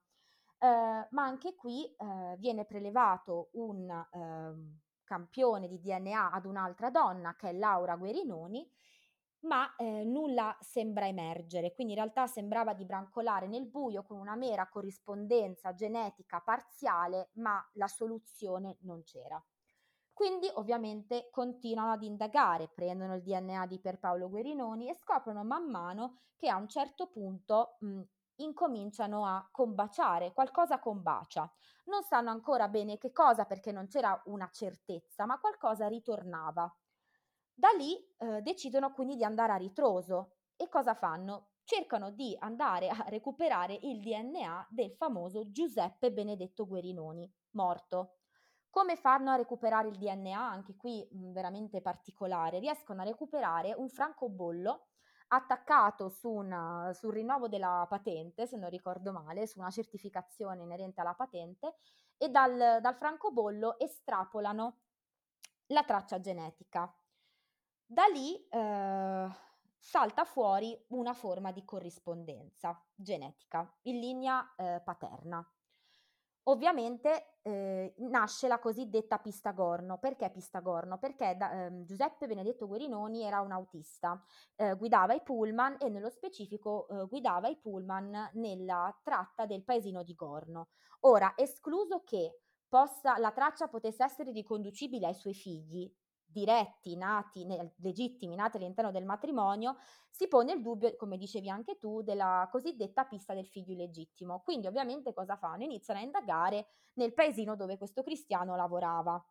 Eh, ma anche qui eh, viene prelevato un, eh, campione di DNA ad un'altra donna che è Laura Guerinoni, ma eh, nulla sembra emergere, quindi in realtà sembrava di brancolare nel buio con una mera corrispondenza genetica parziale, ma la soluzione non c'era. Quindi ovviamente continuano ad indagare, prendono il DNA di Pierpaolo Guerinoni e scoprono man mano che a un certo punto mh, incominciano a combaciare, qualcosa combacia. Non sanno ancora bene che cosa perché non c'era una certezza, ma qualcosa ritornava. Da lì eh, decidono quindi di andare a ritroso e cosa fanno? Cercano di andare a recuperare il DNA del famoso Giuseppe Benedetto Guerinoni, morto. Come fanno a recuperare il DNA? Anche qui mh, veramente particolare. Riescono a recuperare un francobollo attaccato su una, sul rinnovo della patente, se non ricordo male, su una certificazione inerente alla patente e dal, dal francobollo estrapolano la traccia genetica. Da lì eh, salta fuori una forma di corrispondenza genetica in linea eh, paterna. Ovviamente eh, nasce la cosiddetta pista Gorno. Perché pista Gorno? Perché da, eh, Giuseppe Benedetto Guerinoni era un autista, eh, guidava i pullman e nello specifico eh, guidava i pullman nella tratta del paesino di Gorno. Ora, escluso che possa, la traccia potesse essere riconducibile ai suoi figli, diretti, nati, legittimi, nati all'interno del matrimonio, si pone il dubbio, come dicevi anche tu, della cosiddetta pista del figlio illegittimo. Quindi ovviamente cosa fanno? Iniziano a indagare nel paesino dove questo cristiano lavorava.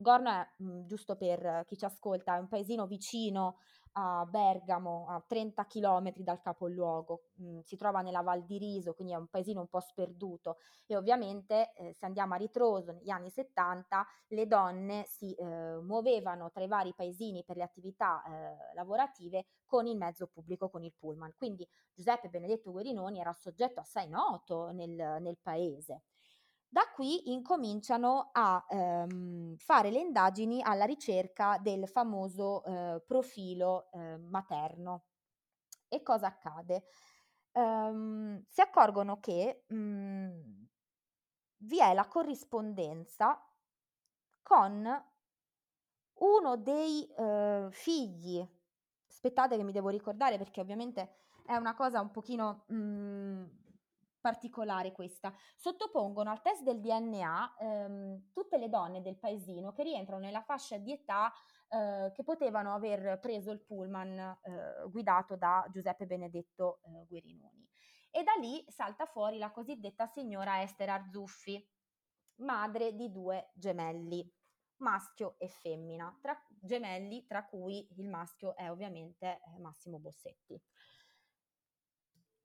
Gorno è, mh, giusto per chi ci ascolta, è un paesino vicino a Bergamo, a 30 km dal capoluogo, mm, si trova nella Val di Riso, quindi è un paesino un po' sperduto e ovviamente eh, se andiamo a ritroso negli anni 70 le donne si eh, muovevano tra i vari paesini per le attività eh, lavorative con il mezzo pubblico, con il pullman. Quindi Giuseppe Benedetto Guerinoni era soggetto assai noto nel, nel paese. Da qui incominciano a ehm, fare le indagini alla ricerca del famoso eh, profilo eh, materno. E cosa accade? Um, si accorgono che um, vi è la corrispondenza con uno dei uh, figli. Aspettate che mi devo ricordare perché ovviamente è una cosa un pochino um, particolare questa. Sottopongono al test del DNA ehm, tutte le donne del paesino che rientrano nella fascia di età eh, che potevano aver preso il pullman eh, guidato da Giuseppe Benedetto eh, Guerinoni. E da lì salta fuori la cosiddetta signora Esther Arzuffi, madre di due gemelli, maschio e femmina, tra, gemelli tra cui il maschio è ovviamente eh, Massimo Bossetti.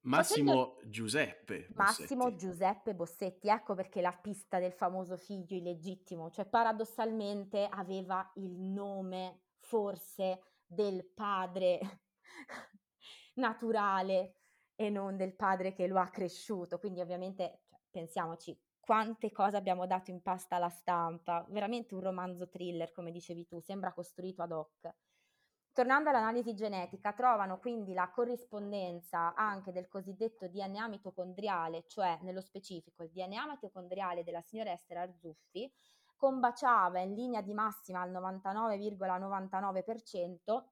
Massimo Facendo... Giuseppe Bossetti. Massimo Giuseppe Bossetti, ecco perché la pista del famoso figlio illegittimo, cioè paradossalmente aveva il nome forse del padre naturale e non del padre che lo ha cresciuto, quindi ovviamente cioè, pensiamoci quante cose abbiamo dato in pasta alla stampa, veramente un romanzo thriller come dicevi tu, sembra costruito ad hoc. Tornando all'analisi genetica, trovano quindi la corrispondenza anche del cosiddetto DNA mitocondriale, cioè nello specifico il DNA mitocondriale della signora Esther Arzuffi, combaciava in linea di massima al 99,99%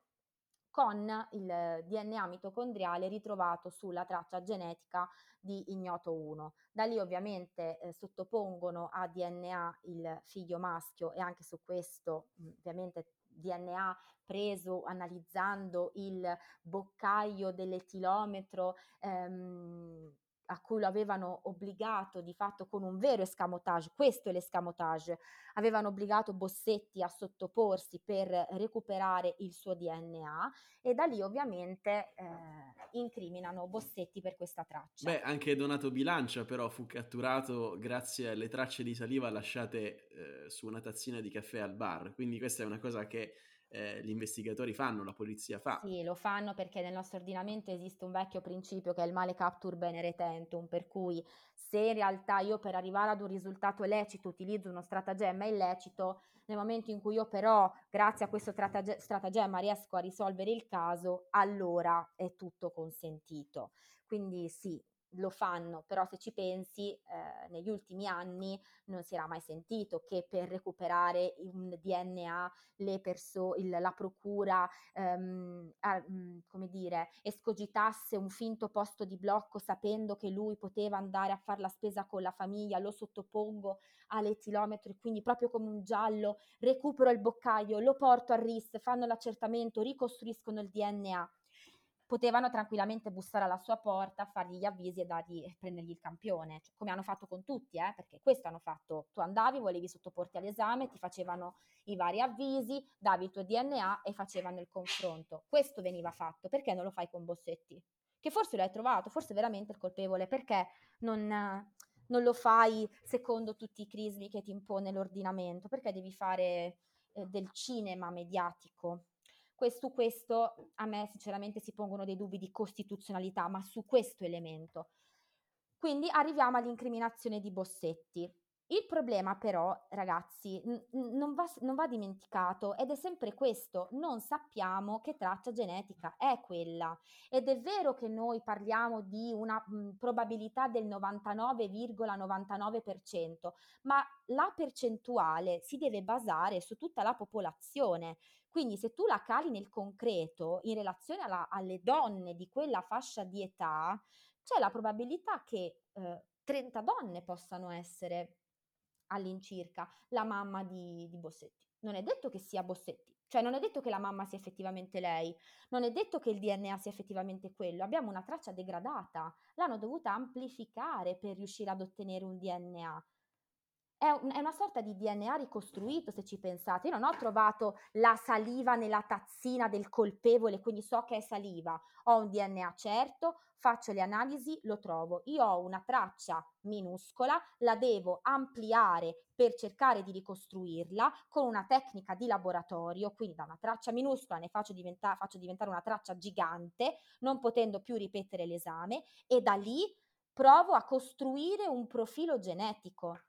con il DNA mitocondriale ritrovato sulla traccia genetica di ignoto 1. Da lì ovviamente eh, sottopongono a DNA il figlio maschio e anche su questo ovviamente DNA preso analizzando il boccaglio dell'etilometro ehm, a cui lo avevano obbligato di fatto con un vero escamotage, questo è l'escamotage, avevano obbligato Bossetti a sottoporsi per recuperare il suo DNA e da lì ovviamente eh, incriminano Bossetti per questa traccia. Beh, anche Donato Bilancia però fu catturato grazie alle tracce di saliva lasciate eh, su una tazzina di caffè al bar, quindi questa è una cosa che eh, gli investigatori fanno, la polizia fa. Sì, lo fanno perché nel nostro ordinamento esiste un vecchio principio che è il male captur bene retentum, per cui se in realtà io per arrivare ad un risultato lecito utilizzo uno stratagemma illecito, nel momento in cui io però grazie a questo stratagemma, stratagemma riesco a risolvere il caso, allora è tutto consentito. Quindi sì, lo fanno, però se ci pensi, eh, negli ultimi anni non si era mai sentito che per recuperare un DNA perso- il, la procura, ehm, a, mm, come dire, escogitasse un finto posto di blocco sapendo che lui poteva andare a fare la spesa con la famiglia, lo sottopongo all'etilometro e quindi proprio come un giallo recupero il boccaglio, lo porto al RIS, fanno l'accertamento, ricostruiscono il DNA potevano tranquillamente bussare alla sua porta, fargli gli avvisi e dargli, prendergli il campione, cioè, come hanno fatto con tutti, eh, perché questo hanno fatto, tu andavi, volevi sottoporti all'esame, ti facevano i vari avvisi, davi il tuo DNA e facevano il confronto. Questo veniva fatto, perché non lo fai con Bossetti? Che forse lo hai trovato, forse veramente il colpevole, perché non, non lo fai secondo tutti i crismi che ti impone l'ordinamento? Perché devi fare eh, del cinema mediatico? Su questo a me sinceramente si pongono dei dubbi di costituzionalità, ma su questo elemento. Quindi arriviamo all'incriminazione di Bossetti. Il problema però, ragazzi, n- non, va, non, va, dimenticato ed è sempre questo, non sappiamo che traccia genetica è quella. Ed è vero che noi parliamo di una mh, probabilità del 99,99%, ma la percentuale si deve basare su tutta la popolazione. Quindi se tu la cali nel concreto in relazione alla, alle donne di quella fascia di età, c'è la probabilità che eh, 30 donne possano essere all'incirca la mamma di, di Bossetti. Non è detto che sia Bossetti, cioè non è detto che la mamma sia effettivamente lei, non è detto che il DNA sia effettivamente quello, abbiamo una traccia degradata, l'hanno dovuta amplificare per riuscire ad ottenere un DNA. È, un, è, una sorta di DNA ricostruito, se ci pensate. Io non ho trovato la saliva nella tazzina del colpevole, quindi so che è saliva. Ho un DNA certo, faccio le analisi, lo trovo. Io ho una traccia minuscola, la devo ampliare per cercare di ricostruirla con una tecnica di laboratorio, quindi da una traccia minuscola ne faccio, diventa- faccio diventare una traccia gigante, non potendo più ripetere l'esame, e da lì provo a costruire un profilo genetico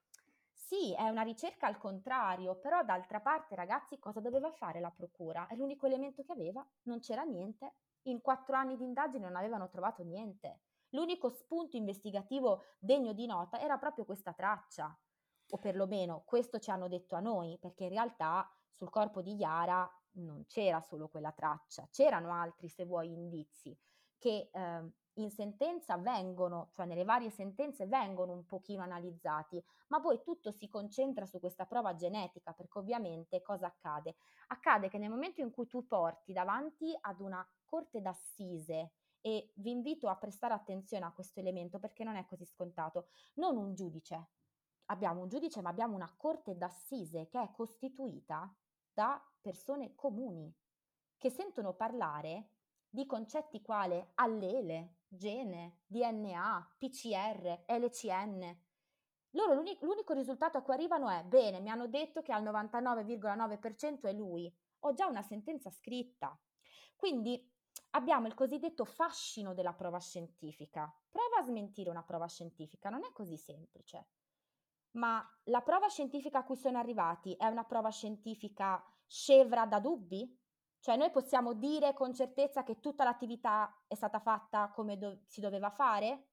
sì, è una ricerca al contrario, però d'altra parte, ragazzi, cosa doveva fare la procura? È l'unico elemento che aveva, non c'era niente. In quattro anni di indagine non avevano trovato niente. L'unico spunto investigativo degno di nota era proprio questa traccia, o perlomeno questo ci hanno detto a noi, perché in realtà sul corpo di Yara non c'era solo quella traccia, c'erano altri, se vuoi, indizi che eh, in sentenza vengono, cioè nelle varie sentenze vengono un pochino analizzati, ma poi tutto si concentra su questa prova genetica, perché ovviamente cosa accade? Accade che nel momento in cui tu porti davanti ad una corte d'assise e vi invito a prestare attenzione a questo elemento perché non è così scontato, non un giudice, abbiamo un giudice ma abbiamo una corte d'assise che è costituita da persone comuni che sentono parlare di concetti quale allele, gene, DNA, PCR, LCN. Loro l'unico, l'unico risultato a cui arrivano è, bene, mi hanno detto che al 99,9% è lui, ho già una sentenza scritta. Quindi abbiamo il cosiddetto fascino della prova scientifica. Prova a smentire una prova scientifica, non è così semplice. Ma la prova scientifica a cui sono arrivati è una prova scientifica scevra da dubbi? Cioè noi possiamo dire con certezza che tutta l'attività è stata fatta come do- si doveva fare?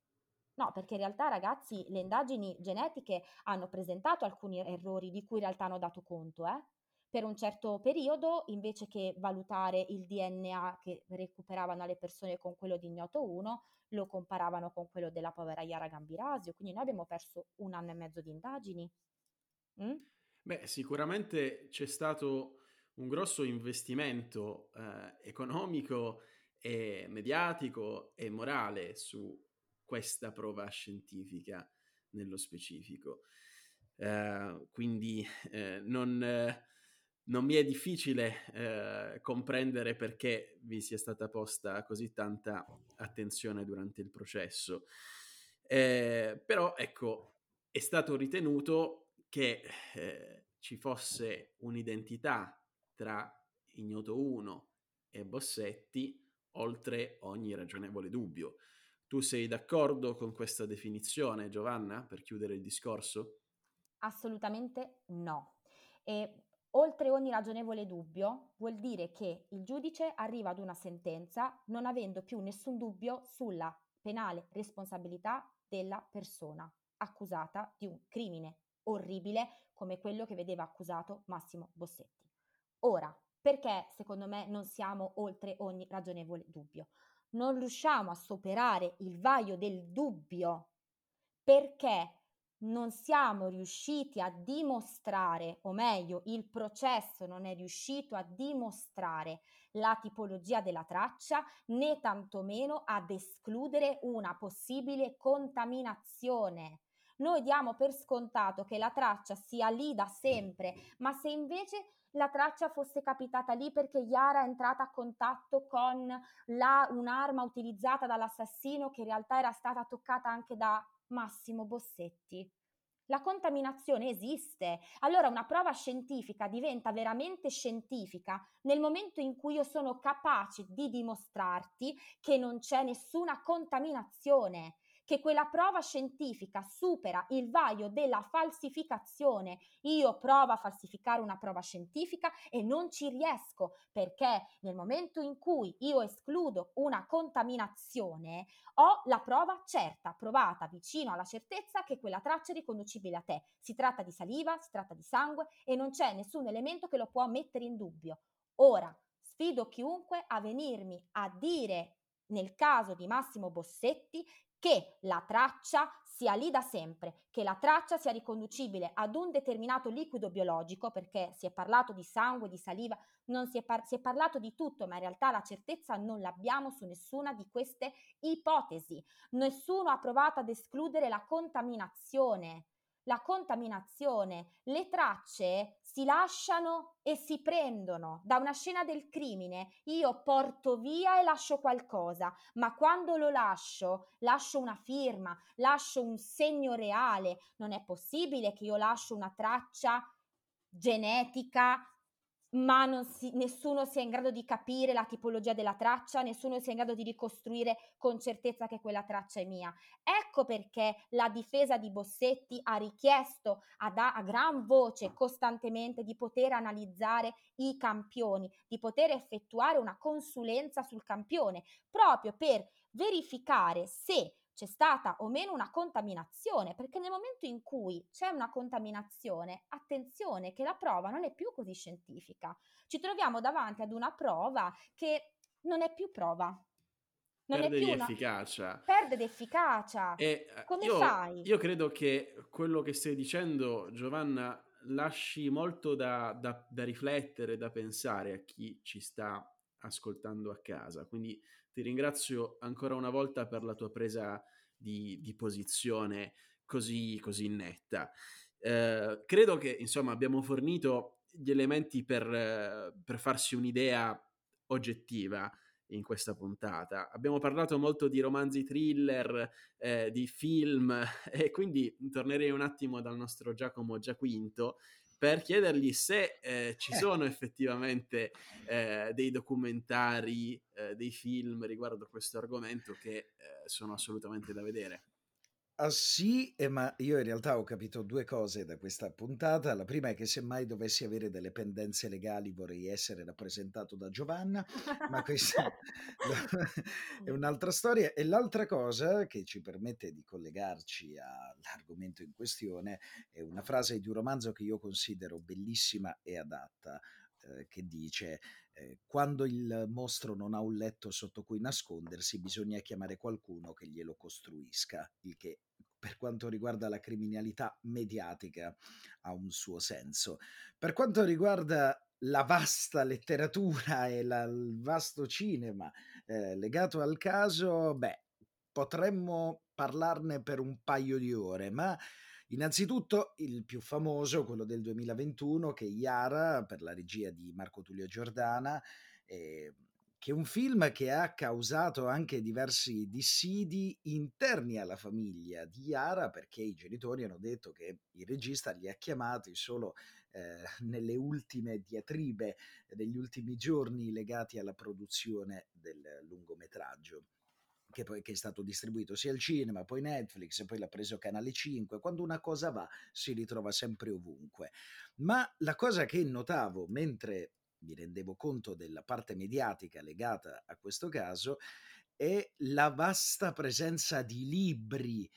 No, perché in realtà ragazzi le indagini genetiche hanno presentato alcuni errori di cui in realtà hanno dato conto. Eh? Per un certo periodo, invece che valutare il DNA che recuperavano le persone con quello di Ignoto 1, lo comparavano con quello della povera Yara Gambirasio. Quindi noi abbiamo perso un anno e mezzo di indagini. Mm? Beh, sicuramente c'è stato un grosso investimento eh, economico e mediatico e morale su questa prova scientifica nello specifico. Eh, quindi eh, non, non, mi è difficile eh, comprendere perché vi sia stata posta così tanta attenzione durante il processo. Eh, però ecco, è stato ritenuto che eh, ci fosse un'identità tra Ignoto 1 e Bossetti oltre ogni ragionevole dubbio. Tu sei d'accordo con questa definizione, Giovanna, per chiudere il discorso? Assolutamente no. E oltre ogni ragionevole dubbio vuol dire che il giudice arriva ad una sentenza non avendo più nessun dubbio sulla penale responsabilità della persona accusata di un crimine orribile come quello che vedeva accusato Massimo Bossetti. Ora, perché secondo me non siamo oltre ogni ragionevole dubbio? Non riusciamo a superare il vaio del dubbio perché non siamo riusciti a dimostrare, o meglio, il processo non è riuscito a dimostrare la tipologia della traccia, né tantomeno ad escludere una possibile contaminazione. Noi diamo per scontato che la traccia sia lì da sempre, ma se invece la traccia fosse capitata lì perché Yara è entrata a contatto con la, un'arma utilizzata dall'assassino che in realtà era stata toccata anche da Massimo Bossetti. La contaminazione esiste. Allora una prova scientifica diventa veramente scientifica nel momento in cui io sono capace di dimostrarti che non c'è nessuna contaminazione, che quella prova scientifica supera il vaio della falsificazione. Io provo a falsificare una prova scientifica e non ci riesco perché nel momento in cui io escludo una contaminazione ho la prova certa, provata vicino alla certezza che quella traccia è riconducibile a te. Si tratta di saliva, si tratta di sangue e non c'è nessun elemento che lo può mettere in dubbio. Ora, sfido chiunque a venirmi a dire nel caso di Massimo Bossetti che la traccia sia lì da sempre, che la traccia sia riconducibile ad un determinato liquido biologico, perché si è parlato di sangue, di saliva, si è, par- si, è parlato di tutto, ma in realtà la certezza non l'abbiamo su nessuna di queste ipotesi. Nessuno ha provato ad escludere la contaminazione. la contaminazione, le tracce si lasciano e si prendono da una scena del crimine. Io porto via e lascio qualcosa, ma quando lo lascio, lascio una firma, lascio un segno reale. Non è possibile che io lascio una traccia genetica ma si, nessuno sia in grado di capire la tipologia della traccia, nessuno sia in grado di ricostruire con certezza che quella traccia è mia. Ecco perché la difesa di Bossetti ha richiesto a, da, a gran voce costantemente di poter analizzare i campioni, di poter effettuare una consulenza sul campione, proprio per verificare se c'è stata o meno una contaminazione, perché nel momento in cui c'è una contaminazione, attenzione che la prova non è più così scientifica. Ci troviamo davanti ad una prova che non è più prova. Non perde è più di una... efficacia. Perde di efficacia. E eh, Come io, fai? Io credo che quello che stai dicendo, Giovanna, lasci molto da, da, da riflettere, da pensare a chi ci sta ascoltando a casa. Quindi ti ringrazio ancora una volta per la tua presa di, di posizione così, così netta. Eh, credo che insomma abbiamo fornito gli elementi per, per farsi un'idea oggettiva in questa puntata. Abbiamo parlato molto di romanzi thriller, eh, di film e quindi tornerei un attimo dal nostro Giacomo Giaquinto per chiedergli se eh, ci eh. sono effettivamente eh, dei documentari, eh, dei film riguardo questo argomento che eh, sono assolutamente da vedere. Ah, sì, eh, ma io in realtà ho capito due cose da questa puntata. La prima è che se mai dovessi avere delle pendenze legali vorrei essere rappresentato da Giovanna, ma questa è un'altra storia. E l'altra cosa che ci permette di collegarci all'argomento in questione è una frase di un romanzo che io considero bellissima e adatta, eh, che dice eh, quando il mostro non ha un letto sotto cui nascondersi bisogna chiamare qualcuno che glielo costruisca, il che per quanto riguarda la criminalità mediatica ha un suo senso. Per quanto riguarda la vasta letteratura e la, il vasto cinema eh, legato al caso, beh, potremmo parlarne per un paio di ore, ma innanzitutto il più famoso, quello del 2021, che è Iara, per la regia di Marco Tullio Giordana, eh, che è un film che ha causato anche diversi dissidi interni alla famiglia di Yara perché i genitori hanno detto che il regista li ha chiamati solo eh, nelle ultime diatribe degli ultimi giorni legati alla produzione del lungometraggio che poi che è stato distribuito sia al cinema, poi Netflix, poi l'ha preso Canale 5. Quando una cosa va, si ritrova sempre ovunque. Ma la cosa che notavo mentre mi rendevo conto della parte mediatica legata a questo caso, è la vasta presenza di libri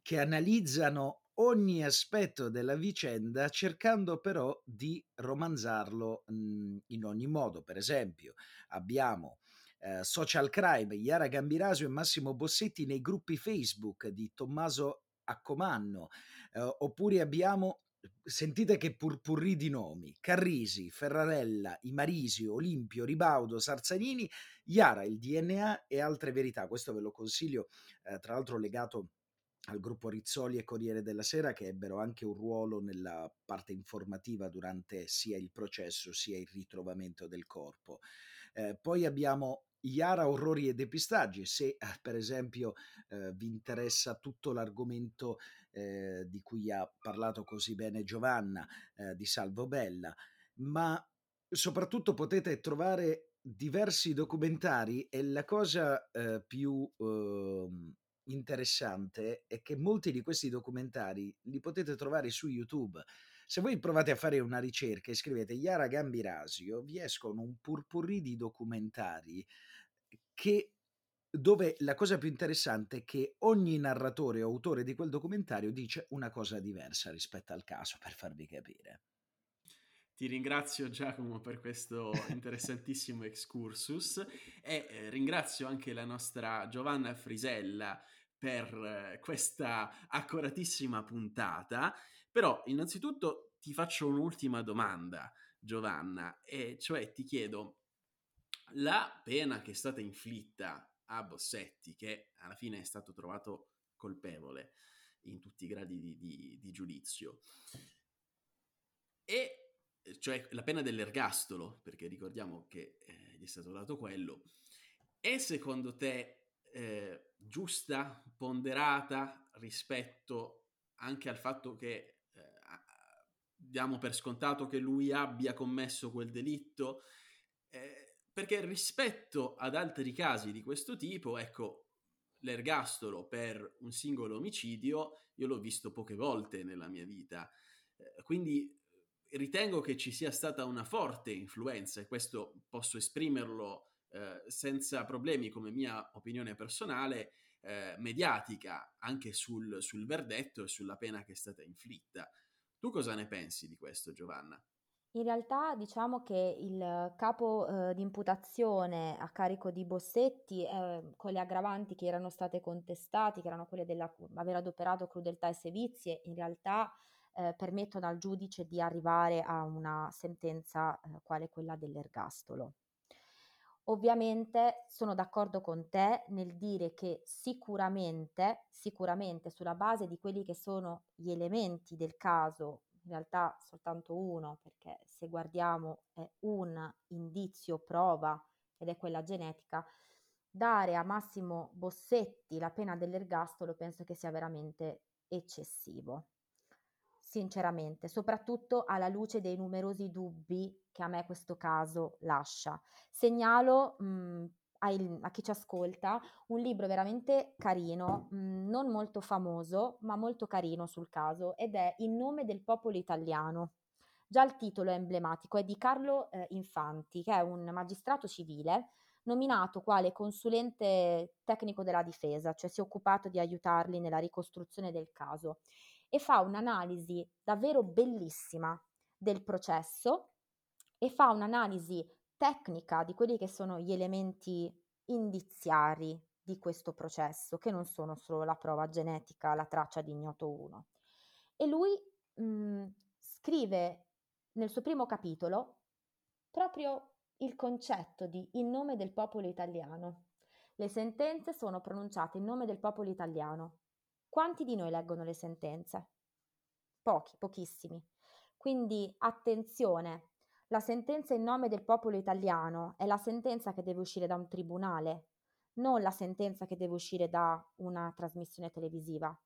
che analizzano ogni aspetto della vicenda cercando però di romanzarlo mh, mhmm, in ogni modo. Per esempio, abbiamo eh, Social Crime, Iara Gambirasio e Massimo Bossetti nei gruppi Facebook di Tommaso Accomanno, eh, oppure abbiamo sentite che purpurri di nomi: Carrisi, Ferrarella, Imarisi, Olimpio, Ribaudo, Sarzanini, Iara, il DNA e altre verità. Questo ve lo consiglio, eh, tra l'altro legato al gruppo Rizzoli e Corriere della Sera che ebbero anche un ruolo nella parte informativa durante sia il processo sia il ritrovamento del corpo. Eh, poi abbiamo Iara Orrori e Depistaggi, se eh, per esempio eh, vi interessa tutto l'argomento eh, di cui ha parlato così bene Giovanna, eh, di Salvo Bella, ma soprattutto potete trovare diversi documentari e la cosa eh, più ehm, interessante è che molti di questi documentari li potete trovare su YouTube. Se voi provate a fare una ricerca e scrivete Yara Gambirasio, vi escono un purpurri di documentari che dove la cosa più interessante è che ogni narratore o autore di quel documentario dice una cosa diversa rispetto al caso, per farvi capire. Ti ringrazio Giacomo per questo interessantissimo excursus e eh, ringrazio anche la nostra Giovanna Frisella per eh, questa accuratissima puntata. Però innanzitutto ti faccio un'ultima domanda, Giovanna, e cioè ti chiedo la pena che è stata inflitta a Bossetti, che alla fine è stato trovato colpevole, in tutti i gradi di, di, di giudizio. E cioè la pena dell'ergastolo, perché ricordiamo che eh, gli è stato dato quello, è secondo te eh, giusta, ponderata rispetto anche al fatto che eh, diamo per scontato che lui abbia commesso quel delitto? Eh, perché rispetto ad altri casi di questo tipo, ecco, l'ergastolo per un singolo omicidio io l'ho visto poche volte nella mia vita. Eh, quindi ritengo che ci sia stata una forte influenza, e questo posso esprimerlo eh, senza problemi come mia opinione personale, eh, mediatica anche sul, sul verdetto e sulla pena che è stata inflitta. Tu cosa ne pensi di questo, Giovanna? In realtà diciamo che il capo eh, di imputazione a carico di Bossetti, eh, con le aggravanti che erano state contestati, che erano quelle dell'aver adoperato crudeltà e sevizie, in realtà eh, permettono al giudice di arrivare a una sentenza eh, quale quella dell'ergastolo. Ovviamente sono d'accordo con te nel dire che sicuramente, sicuramente sulla base di quelli che sono gli elementi del caso in realtà soltanto uno, perché se guardiamo è un indizio prova ed è quella genetica, dare a Massimo Bossetti la pena dell'ergastolo penso che sia veramente eccessivo. Sinceramente, soprattutto alla luce dei numerosi dubbi che a me questo caso lascia. Segnalo mh, a chi ci ascolta un libro veramente carino, mh, mm, non molto famoso, ma molto carino sul caso, ed è In nome del popolo italiano. Già il titolo è emblematico, è di Carlo eh, Infanti, che è un magistrato civile nominato quale consulente tecnico della difesa, cioè si è occupato di aiutarli nella ricostruzione del caso e fa un'analisi davvero bellissima del processo e fa un'analisi tecnica di quelli che sono gli elementi indiziari di questo processo, che non sono solo la prova genetica, la traccia di ignoto 1. E lui mh, mm, scrive nel suo primo capitolo proprio il concetto di in nome del popolo italiano. Le sentenze sono pronunciate in nome del popolo italiano. Quanti di noi leggono le sentenze? Pochi, pochissimi. Quindi attenzione, la sentenza in nome del popolo italiano è la sentenza che deve uscire da un tribunale, non la sentenza che deve uscire da una trasmissione televisiva.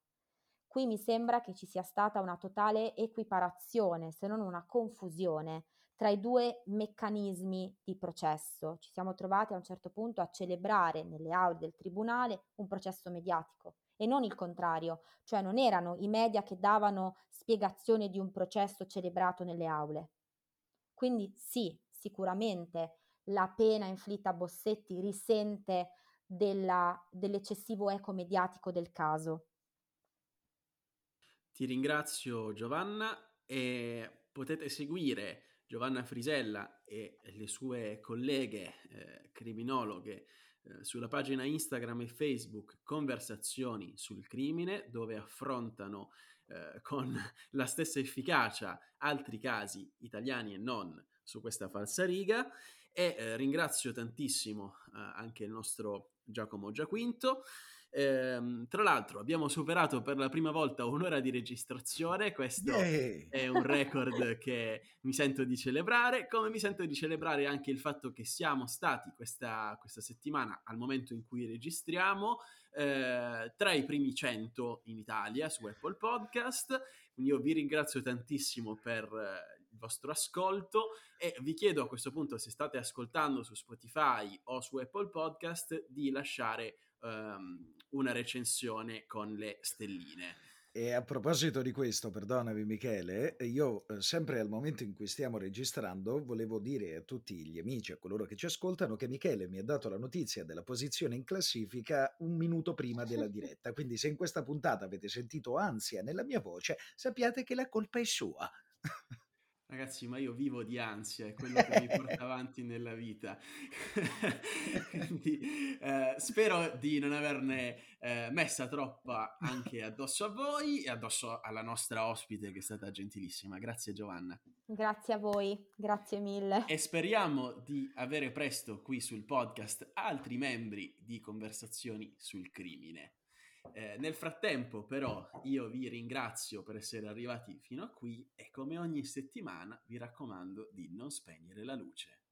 Qui mi sembra che ci sia stata una totale equiparazione, se non una confusione, tra i due meccanismi di processo. Ci siamo trovati a un certo punto a celebrare nelle aule del tribunale un processo mediatico e non il contrario, cioè non erano i media che davano spiegazione di un processo celebrato nelle aule. Quindi sì, sicuramente la pena inflitta a Bossetti risente della, dell'eccessivo eco mediatico del caso. Ti ringrazio Giovanna e potete seguire Giovanna Frisella e le sue colleghe eh, criminologhe eh, sulla pagina Instagram e Facebook Conversazioni sul crimine dove affrontano eh, con la stessa efficacia altri casi italiani e non su questa falsariga e eh, ringrazio tantissimo eh, anche il nostro Giacomo Giaquinto. Ehm, tra l'altro abbiamo superato per la prima volta un'ora di registrazione, questo yeah. è un record che mi sento di celebrare, come mi sento di celebrare anche il fatto che siamo stati questa, questa settimana, al momento in cui registriamo, eh, tra i primi 100 in Italia su Apple Podcast. Quindi io vi ringrazio tantissimo per eh, il vostro ascolto e vi chiedo a questo punto se state ascoltando su Spotify o su Apple Podcast di lasciare um, una recensione con le stelline. E a proposito di questo, perdonami Michele, io eh, sempre al momento in cui stiamo registrando volevo dire a tutti gli amici, a coloro che ci ascoltano, che Michele mi ha dato la notizia della posizione in classifica un minuto prima della diretta. Quindi se in questa puntata avete sentito ansia nella mia voce, sappiate che la colpa è sua. Ragazzi, ma io vivo di ansia, è quello che mi porta avanti nella vita. Quindi eh, spero di non averne eh, messa troppa anche addosso a voi e addosso alla nostra ospite che è stata gentilissima. Grazie Giovanna. Grazie a voi, grazie mille. E speriamo di avere presto qui sul podcast altri membri di Conversazioni sul crimine. Eh, nel frattempo, però, io vi ringrazio per essere arrivati fino a qui e come ogni settimana vi raccomando di non spegnere la luce.